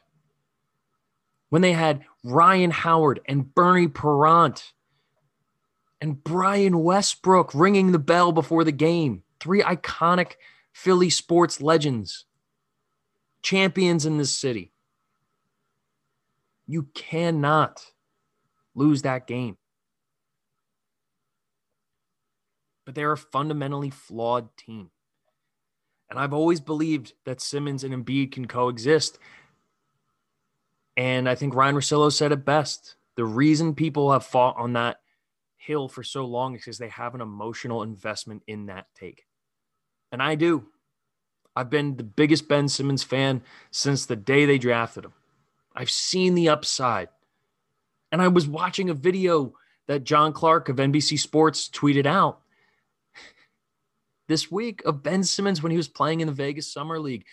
when they had Ryan Howard and Bernie Parent and Brian Westbrook ringing the bell before the game, three iconic Philly sports legends champions in this city. You cannot lose that game. But they're a fundamentally flawed team. And I've always believed that Simmons and Embiid can coexist. And I think Ryan Russillo said it best. The reason people have fought on that hill for so long is because they have an emotional investment in that take. And I do. I've been the biggest Ben Simmons fan since the day they drafted him. I've seen the upside. And I was watching a video that John Clark of NBC Sports tweeted out this week of Ben Simmons when he was playing in the Vegas Summer League,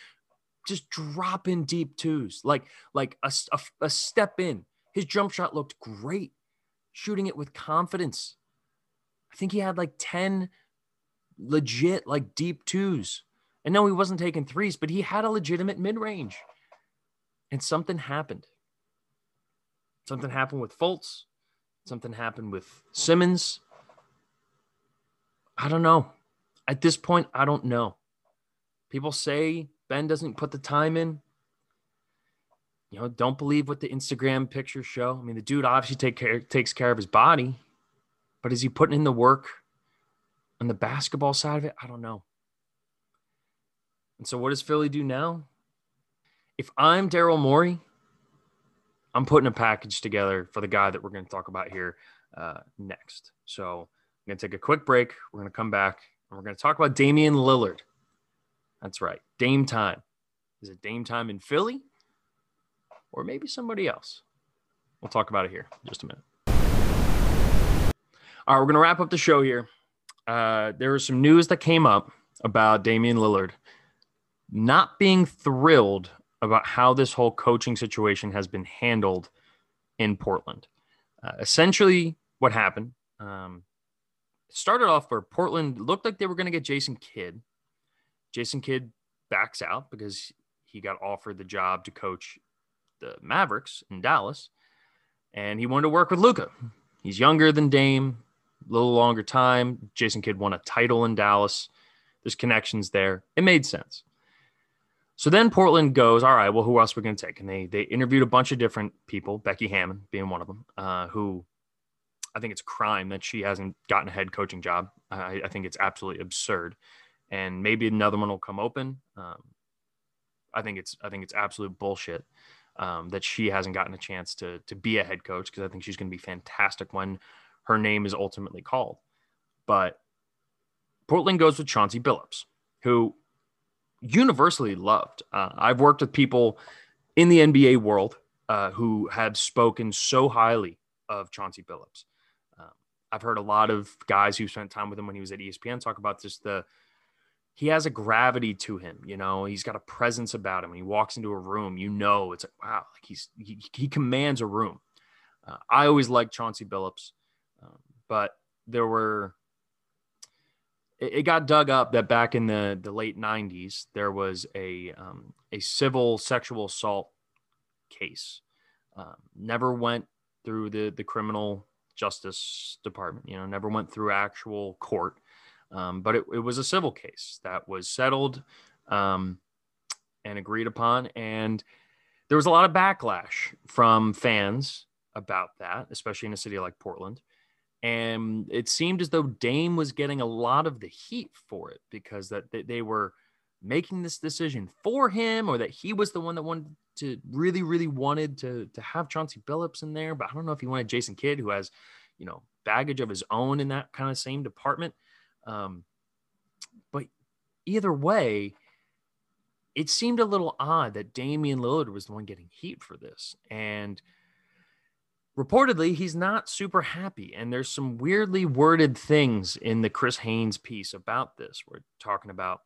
just dropping deep twos, like like a, a, a step in. His jump shot looked great, shooting it with confidence. I think he had like 10 legit like deep twos. And no, he wasn't taking threes, but he had a legitimate mid range. And something happened. Something happened with Fultz. Something happened with Simmons. I don't know. At this point, I don't know. People say Ben doesn't put the time in. You know, don't believe what the Instagram pictures show. I mean, the dude obviously take care, takes care of his body, but is he putting in the work on the basketball side of it? I don't know. And so, what does Philly do now? If I'm Daryl Morey, I'm putting a package together for the guy that we're going to talk about here uh, next. So, I'm going to take a quick break. We're going to come back and we're going to talk about Damian Lillard. That's right, Dame time. Is it Dame time in Philly or maybe somebody else? We'll talk about it here in just a minute. All right, we're going to wrap up the show here. Uh, there was some news that came up about Damian Lillard not being thrilled about how this whole coaching situation has been handled in Portland. Uh, essentially, what happened um, started off where Portland looked like they were going to get Jason Kidd. Jason Kidd backs out because he got offered the job to coach the Mavericks in Dallas, and he wanted to work with Luka. He's younger than Dame, a little longer time. Jason Kidd won a title in Dallas. There's connections there. It made sense. So then Portland goes, all right, well, who else are we going to take? And they they interviewed a bunch of different people, Becky Hammon being one of them, uh, who I think it's crime that she hasn't gotten a head coaching job. I, I, think it's absolutely absurd, and maybe another one will come open. Um, I think it's I think it's absolute bullshit um, that she hasn't gotten a chance to to be a head coach because I think she's going to be fantastic when her name is ultimately called. But Portland goes with Chauncey Billups, who universally loved. Uh, I've worked with people in the NBA world uh, who have spoken so highly of Chauncey Billups. Um, I've heard a lot of guys who spent time with him when he was at ESPN talk about just the he has a gravity to him. You know, he's got a presence about him. When he walks into a room, you know, it's like wow, like he's he, he commands a room. Uh, I always liked Chauncey Billups, um, but there were it, it, got dug up that back in the the late '90s there was a um, a civil sexual assault case. Um, never went through the the criminal justice department. You know, never went through actual court. Um, but it, it, was a civil case that was settled um, and agreed upon. And there was a lot of backlash from fans about that, especially in a city like Portland. And it seemed as though Dame was getting a lot of the heat for it because that they were making this decision for him or that he was the one that wanted to really, really wanted to, to have Chauncey Billups in there. But I don't know if he wanted Jason Kidd, who has, you know, baggage of his own in that kind of same department. Um, but either way, it seemed a little odd that Damian Lillard was the one getting heat for this. And reportedly, he's not super happy. And there's some weirdly worded things in the Chris Haynes piece about this. We're talking about,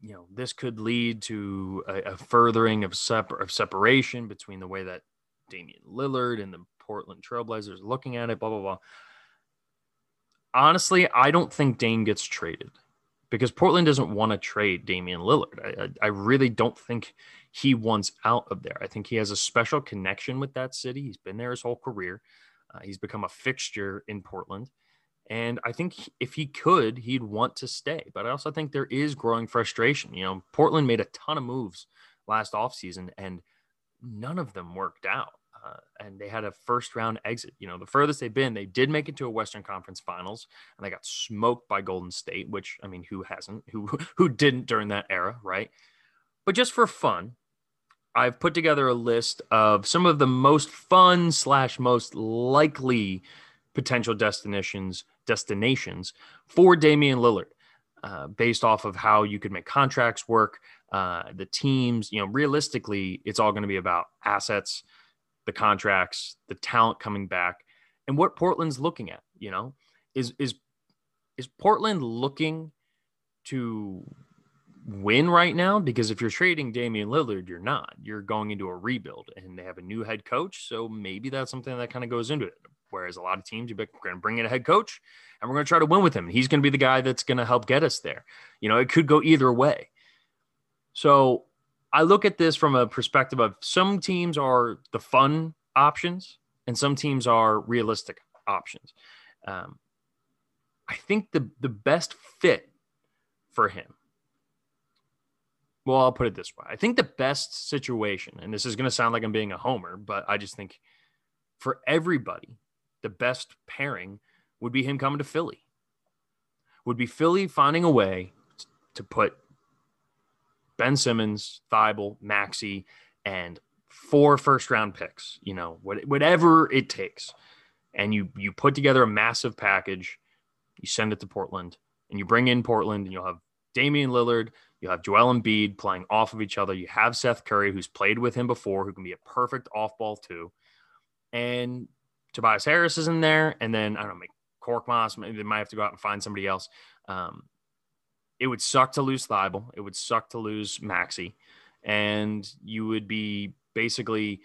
you know, this could lead to a, a furthering of, separ- of separation between the way that Damian Lillard and the Portland Trailblazers looking at it, blah, blah, blah honestly, I don't think Dame gets traded because Portland doesn't want to trade Damian Lillard. I, I, I, really don't think he wants out of there. I think he has a special connection with that city. He's been there his whole career. Uh, he's become a fixture in Portland. And I think if he could, he'd want to stay. But I also think there is growing frustration. You know, Portland made a ton of moves last offseason and none of them worked out uh, and they had a first round exit. You know, the furthest they've been, they did make it to a Western Conference Finals, and they got smoked by Golden State. Which I mean, who hasn't? Who who didn't during that era, right? But just for fun, I've put together a list of some of the most fun slash most likely potential destinations destinations for Damian Lillard, uh, based off of how you could make contracts work, uh, the teams. You know, realistically, it's all going to be about assets the contracts, the talent coming back, and what Portland's looking at. You know, is is is Portland looking to win right now? Because if you're trading Damian Lillard, you're not. You're going into a rebuild, and they have a new head coach, so maybe that's something that kind of goes into it. Whereas a lot of teams, you're going to bring in a head coach, and we're going to try to win with him. He's going to be the guy that's going to help get us there. You know, it could go either way. So I look at this from a perspective of some teams are the fun options and some teams are realistic options. Um, I think the the best fit for him. Well, I'll put it this way. I think the best situation, and this is going to sound like I'm being a homer, but I just think for everybody, the best pairing would be him coming to Philly. Would be Philly finding a way to put Ben Simmons, Thybulle, Maxey, and four first round picks, you know, whatever it takes. And you you put together a massive package, you send it to Portland, and you bring in Portland, and you'll have Damian Lillard, you'll have Joel Embiid playing off of each other. You have Seth Curry, who's played with him before, who can be a perfect off ball too. And Tobias Harris is in there, and then I don't know, make Korkmaz. Maybe they might have to go out and find somebody else. Um, it would suck to lose Thybulle. It would suck to lose Maxey. And you would be basically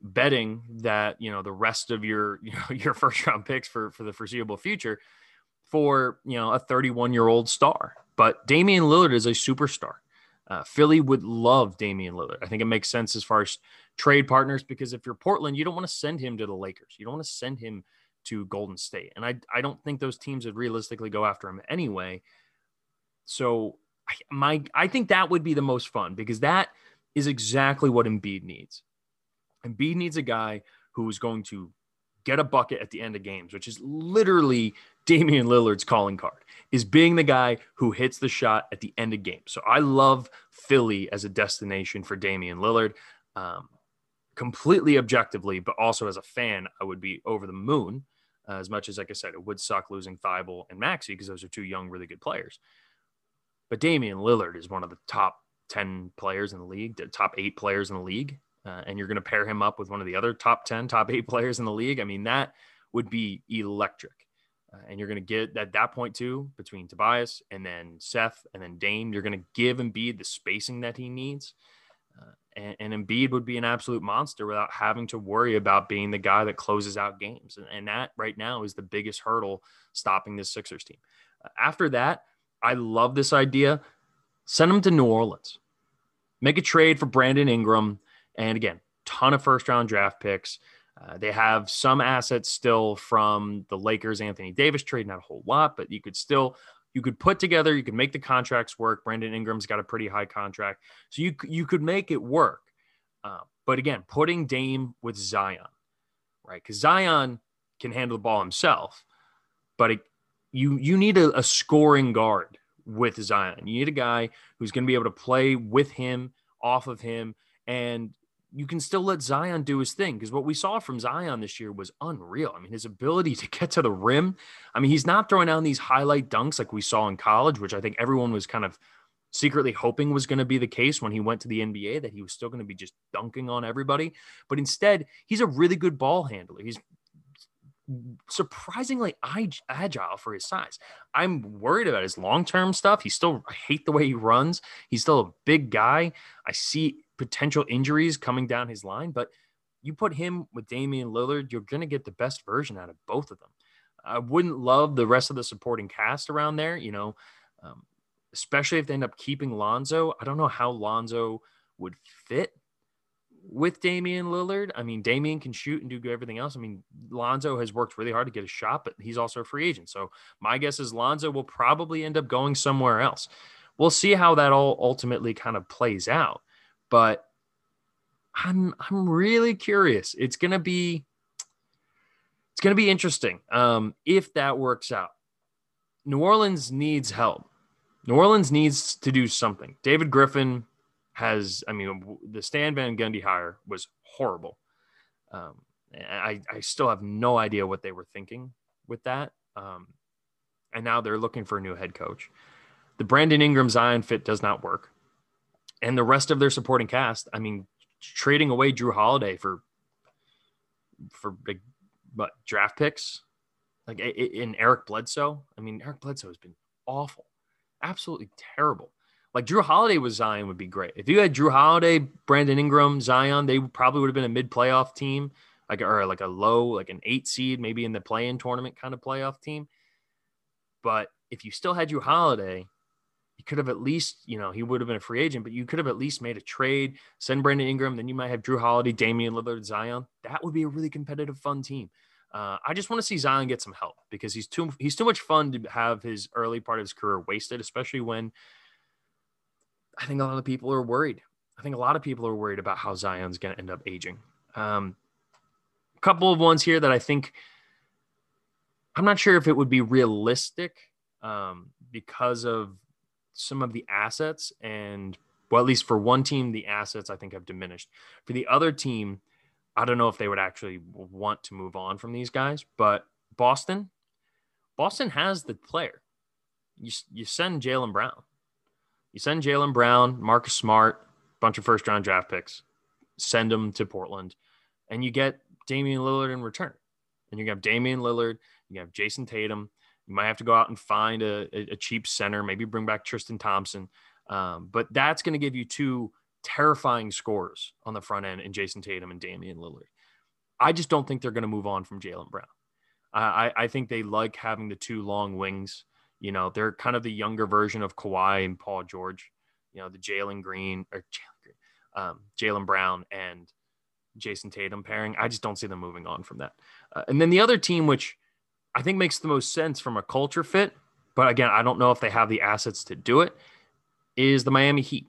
betting that, you know, the rest of your, you know, your first round picks for, for the foreseeable future for, you know, a 31 year old star. But Damian Lillard is a superstar. Uh, Philly would love Damian Lillard. I think it makes sense as far as trade partners because if you're Portland, you don't want to send him to the Lakers. You don't want to send him to Golden State. And I, I don't think those teams would realistically go after him anyway. So my I think that would be the most fun because that is exactly what Embiid needs. Embiid needs a guy who is going to get a bucket at the end of games, which is literally Damian Lillard's calling card, is being the guy who hits the shot at the end of games. So I love Philly as a destination for Damian Lillard. Um, completely objectively, but also as a fan, I would be over the moon Uh, as much as, like I said, it would suck losing Thybulle and Maxey because those are two young, really good players. But Damian Lillard is one of the top 10 players in the league, the top eight players in the league. Uh, and you're going to pair him up with one of the other top 10, top eight players in the league. I mean, that would be electric. Uh, and you're going to get at that point too between Tobias and then Seth and then Dame. You're going to give Embiid the spacing that he needs. Uh, and, and Embiid would be an absolute monster without having to worry about being the guy that closes out games. And, and that right now is the biggest hurdle stopping this Sixers team. Uh, after that, I love this idea. Send him to New Orleans. Make a trade for Brandon Ingram. And again, ton of first round draft picks. Uh, they have some assets still from the Lakers Anthony Davis trade, not a whole lot, but you could still you could put together, you could make the contracts work. Brandon Ingram's got a pretty high contract, so you you could make it work. Uh, but again, putting Dame with Zion, right? Because Zion can handle the ball himself, but it, you you need a, a scoring guard with Zion. You need a guy who's going to be able to play with him, off of him, and you can still let Zion do his thing because what we saw from Zion this year was unreal. I mean, his ability to get to the rim. I mean, he's not throwing down these highlight dunks like we saw in college, which I think everyone was kind of secretly hoping was going to be the case when he went to the NBA, that he was still going to be just dunking on everybody. But instead, he's a really good ball handler. He's surprisingly agile for his size. I'm worried about his long term stuff. He still, I hate the way he runs. He's still a big guy. I see potential injuries coming down his line, but you put him with Damian Lillard, you're going to get the best version out of both of them. I wouldn't love the rest of the supporting cast around there, you know, um, especially if they end up keeping Lonzo. I don't know how Lonzo would fit with Damian Lillard. I mean, Damian can shoot and do everything else. I mean, Lonzo has worked really hard to get a shot, but he's also a free agent. So my guess is Lonzo will probably end up going somewhere else. We'll see how that all ultimately kind of plays out but I'm I'm really curious. It's gonna be it's gonna be interesting um, if that works out. New Orleans needs help. New Orleans needs to do something. David Griffin has, I mean, the Stan Van Gundy hire was horrible. Um, I, I still have no idea what they were thinking with that. Um, and now they're looking for a new head coach. The Brandon Ingram Zion fit does not work and the rest of their supporting cast. I mean, trading away Jrue Holiday for for big but draft picks, like in Eric Bledsoe. I mean, Eric Bledsoe has been awful, absolutely terrible. Like Jrue Holiday with Zion would be great. If you had Jrue Holiday, Brandon Ingram, Zion, they probably would have been a mid playoff team, like or like a low, like an eight seed, maybe in the play in tournament kind of playoff team. But if you still had Jrue Holiday, you could have at least, you know, he would have been a free agent, but you could have at least made a trade, send Brandon Ingram, then you might have Jrue Holiday, Damian Lillard, Zion. That would be a really competitive, fun team. Uh, I just want to see Zion get some help because he's too he's too much fun to have his early part of his career wasted, especially when I think a lot of people are worried. I think a lot of people are worried about how Zion's going to end up aging. Um, a couple of ones here that I think I'm not sure if it would be realistic um, because of some of the assets and well at least for one team the assets i think have diminished for the other team i don't know if they would actually want to move on from these guys but boston boston has the player you, you send jaylen brown you send Jaylen brown marcus smart bunch of first round draft picks send them to portland and you get damian lillard in return and you have damian lillard you have Jayson tatum you might have to go out and find a, a cheap center, maybe bring back Tristan Thompson. Um, but that's going to give you two terrifying scores on the front end in Jayson Tatum and Damian Lillard. I just don't think they're going to move on from Jaylen Brown. I, I think they like having the two long wings. You know, they're kind of the younger version of Kawhi and Paul George. You know, the Jalen Green or um, Jaylen Brown and Jayson Tatum pairing. I just don't see them moving on from that. Uh, and then the other team, which I think makes the most sense from a culture fit, but again, I don't know if they have the assets to do it, is the Miami Heat.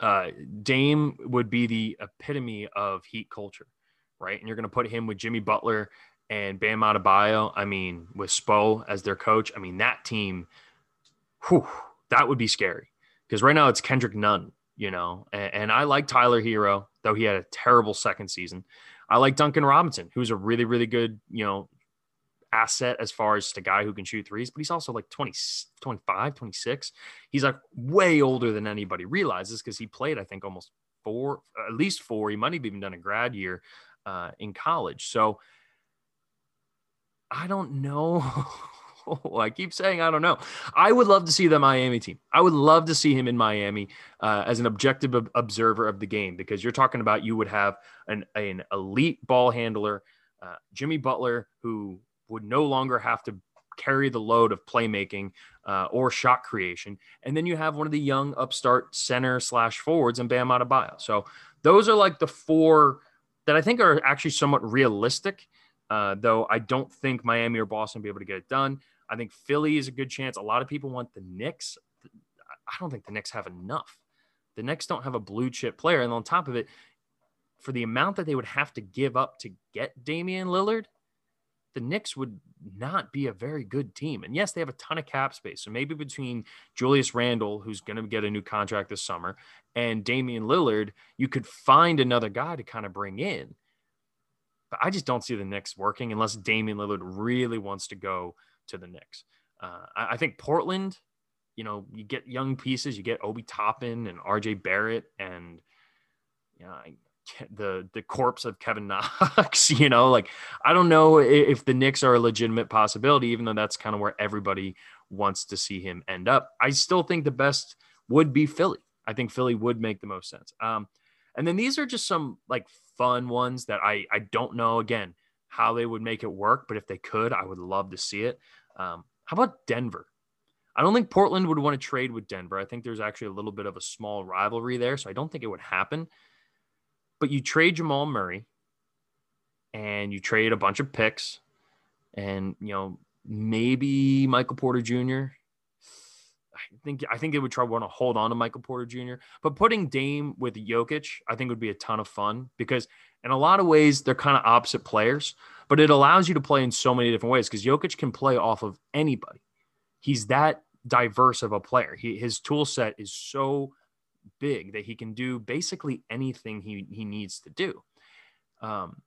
Uh, Dame would be the epitome of Heat culture, right? And you're going to put him with Jimmy Butler and Bam Adebayo. I mean, with Spo as their coach. I mean, that team, whew, that would be scary because right now it's Kendrick Nunn, you know, and, and I like Tyler Herro, though he had a terrible second season. I like Duncan Robinson, who's a really, really good, you know, asset as far as a guy who can shoot threes, but he's also like 20, 25, 26. He's like way older than anybody realizes because he played, I think, almost four, at least four. He might have even done a grad year uh, in college. So I don't know. I keep saying I don't know. I would love to see the Miami team. I would love to see him in Miami uh, as an objective observer of the game because you're talking about you would have an, an elite ball handler, uh, Jimmy Butler, who would no longer have to carry the load of playmaking uh, or shot creation, and then you have one of the young upstart center slash forwards and Bam Adebayo. So those are like the four that I think are actually somewhat realistic. Uh, though I don't think Miami or Boston will be able to get it done. I think Philly is a good chance. A lot of people want the Knicks. I don't think the Knicks have enough. The Knicks don't have a blue chip player. And on top of it, for the amount that they would have to give up to get Damian Lillard, the Knicks would not be a very good team. And yes, they have a ton of cap space. So maybe between Julius Randle, who's going to get a new contract this summer, and Damian Lillard, you could find another guy to kind of bring in. But I just don't see the Knicks working unless Damian Lillard really wants to go to the Knicks. Uh, I, I, think Portland, you know, you get young pieces, you get Obi Toppin and RJ Barrett and you know, the the corpse of Kevin Knox, you know, like I don't know if the Knicks are a legitimate possibility, even though that's kind of where everybody wants to see him end up. I still think the best would be Philly. I think Philly would make the most sense. Um, and then these are just some like fun ones that I I don't know again how they would make it work, but if they could, I would love to see it. Um, how about Denver? I don't think Portland would want to trade with Denver. I think there's actually a little bit of a small rivalry there, so I don't think it would happen. But you trade Jamal Murray and you trade a bunch of picks and you know maybe Michael Porter Jr. I think I think they would try want to hold on to Michael Porter Jr. But putting Dame with Jokic, I think would be a ton of fun because in a lot of ways, they're kind of opposite players, but it allows you to play in so many different ways because Jokic can play off of anybody. He's that diverse of a player. He, his tool set is so big that he can do basically anything he, he needs to do, um,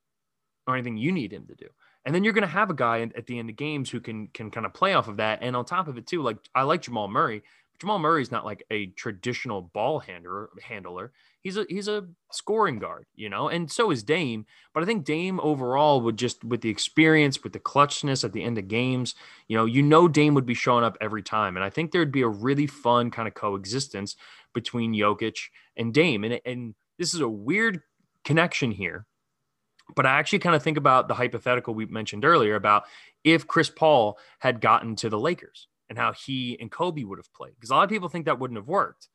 or anything you need him to do. And then you're going to have a guy at the end of games who can can kind of play off of that. And on top of it too, like I like Jamal Murray. but Jamal Murray is not like a traditional ball handler. Handler he's a he's a scoring guard, you know, and so is Dame. But I think Dame overall would just with the experience, with the clutchness at the end of games, you know, you know Dame would be showing up every time, and I think there'd be a really fun kind of coexistence between Jokic and Dame, and and this is a weird connection here. But I actually kind of think about the hypothetical we mentioned earlier about if Chris Paul had gotten to the Lakers and how he and Kobe would have played. Because a lot of people think that wouldn't have worked.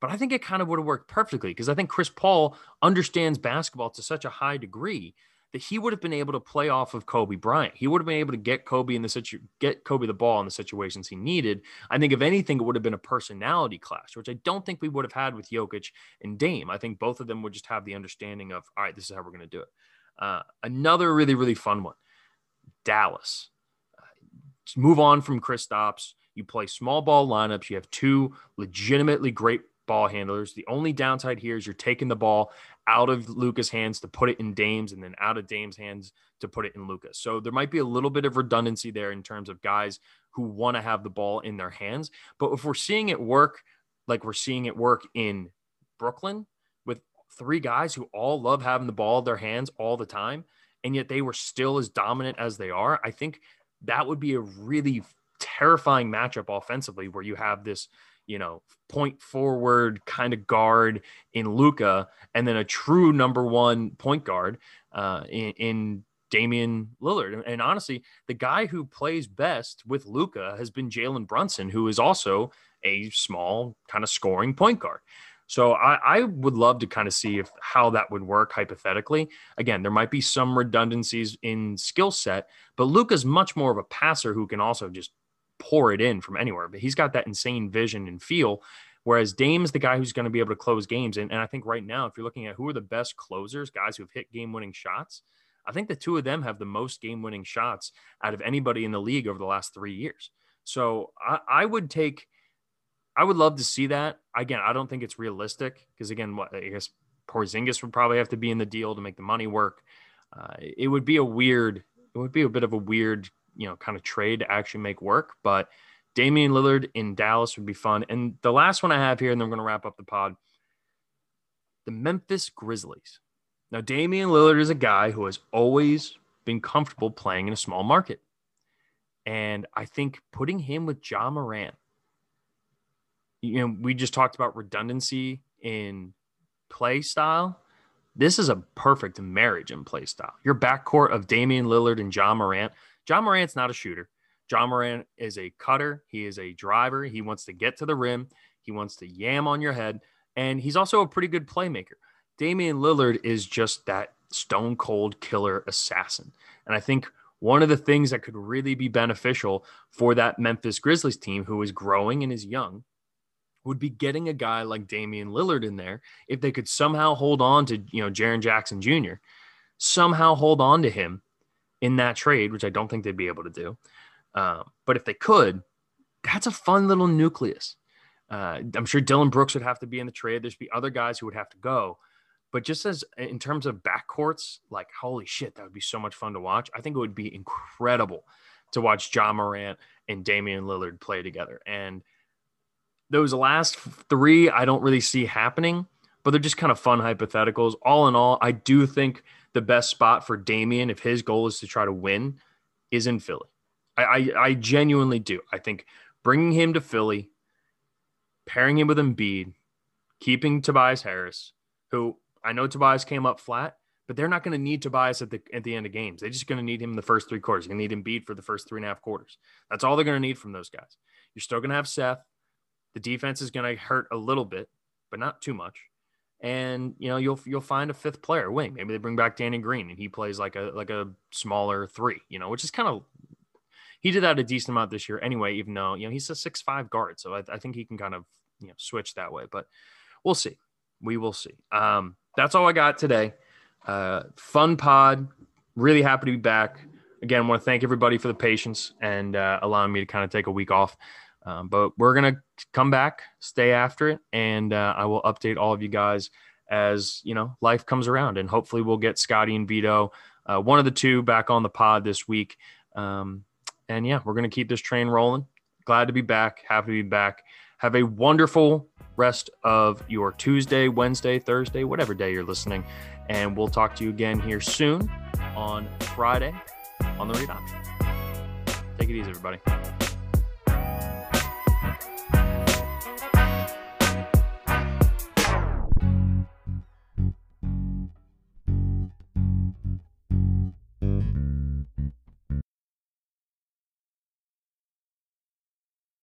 But I think it kind of would have worked perfectly because I think Chris Paul understands basketball to such a high degree that he would have been able to play off of Kobe Bryant. He would have been able to get Kobe in the situ- get Kobe the ball in the situations he needed. I think if anything, it would have been a personality clash, which I don't think we would have had with Jokic and Dame. I think both of them would just have the understanding of, all right, this is how we're going to do it. Uh, another really really fun one, Dallas. Uh, move on from Kristaps. You play small ball lineups. You have two legitimately great ball handlers. The only downside here is you're taking the ball out of Luka's hands to put it in Dame's and then out of Dame's hands to put it in Luka's. So there might be a little bit of redundancy there in terms of guys who want to have the ball in their hands. But if we're seeing it work like we're seeing it work in Brooklyn three guys who all love having the ball in their hands all the time, and yet they were still as dominant as they are, I think that would be a really terrifying matchup offensively where you have this – you know, point forward kind of guard in Luka and then a true number one point guard uh, in, in Damian Lillard. And honestly, the guy who plays best with Luka has been Jalen Brunson, who is also a small kind of scoring point guard. So I, I, would love to kind of see if how that would work hypothetically. Again, there might be some redundancies in skill set, but Luka's much more of a passer who can also just pour it in from anywhere. But he's got that insane vision and feel. Whereas Dame's the guy who's going to be able to close games. And, and I think right now, if you're looking at who are the best closers, guys who've hit game winning shots, I think the two of them have the most game winning shots out of anybody in the league over the last three years. So I, I would take, I would love to see that. Again, I don't think it's realistic because, again, what I guess Porzingis would probably have to be in the deal to make the money work. Uh, it would be a weird, it would be a bit of a weird you know, kind of trade to actually make work. But Damian Lillard in Dallas would be fun. And the last one I have here, and then we're going to wrap up the pod the Memphis Grizzlies. Now, Damian Lillard is a guy who has always been comfortable playing in a small market. And I think putting him with Ja Morant, you know, we just talked about redundancy in play style. This is a perfect marriage in play style. Your backcourt of Damian Lillard and Ja Morant. Ja Morant's not a shooter. Ja Morant is a cutter. He is a driver. He wants to get to the rim. He wants to yam on your head. And he's also a pretty good playmaker. Damian Lillard is just that stone cold killer assassin. And I think one of the things that could really be beneficial for that Memphis Grizzlies team, who is growing and is young, would be getting a guy like Damian Lillard in there. If they could somehow hold on to, you know, Jaren Jackson Jr., somehow hold on to him in that trade, which I don't think they'd be able to do. Um, but if they could, that's a fun little nucleus. Uh, I'm sure Dillon Brooks would have to be in the trade. There's be other guys who would have to go. But just as in terms of backcourts, like holy shit, that would be so much fun to watch. I think it would be incredible to watch Ja Morant and Damian Lillard play together. And those last three, I don't really see happening, but they're just kind of fun hypotheticals. All in all, I do think the best spot for Damian, if his goal is to try to win, is in Philly. I, I, I genuinely do. I think bringing him to Philly, pairing him with Embiid, keeping Tobias Harris, who I know Tobias came up flat, but they're not going to need Tobias at the at the end of games. They're just going to need him in the first three quarters. You're going to need Embiid for the first three and a half quarters. That's all they're going to need from those guys. You're still going to have Seth. The defense is going to hurt a little bit, but not too much. And you know you'll you'll find a fifth player wing. Maybe they bring back Danny Green and he plays like a like a smaller three. You know, which is kind of he did that a decent amount this year anyway. Even though you know he's a six five guard, so I, I think he can kind of you know switch that way. But we'll see. We will see. Um, that's all I got today. Uh, fun pod. Really happy to be back. Again, I want to thank everybody for the patience and uh, allowing me to kind of take a week off. Um, but we're gonna come back, stay after it, and uh, I will update all of you guys as you know life comes around, and hopefully we'll get Scotty and Vito, uh, one of the two, back on the pod this week. Um, and yeah, we're gonna keep this train rolling. Glad to be back. Happy to be back. Have a wonderful rest of your Tuesday, Wednesday, Thursday, whatever day you're listening, and we'll talk to you again here soon on Friday on the Read Option. Take it easy, everybody.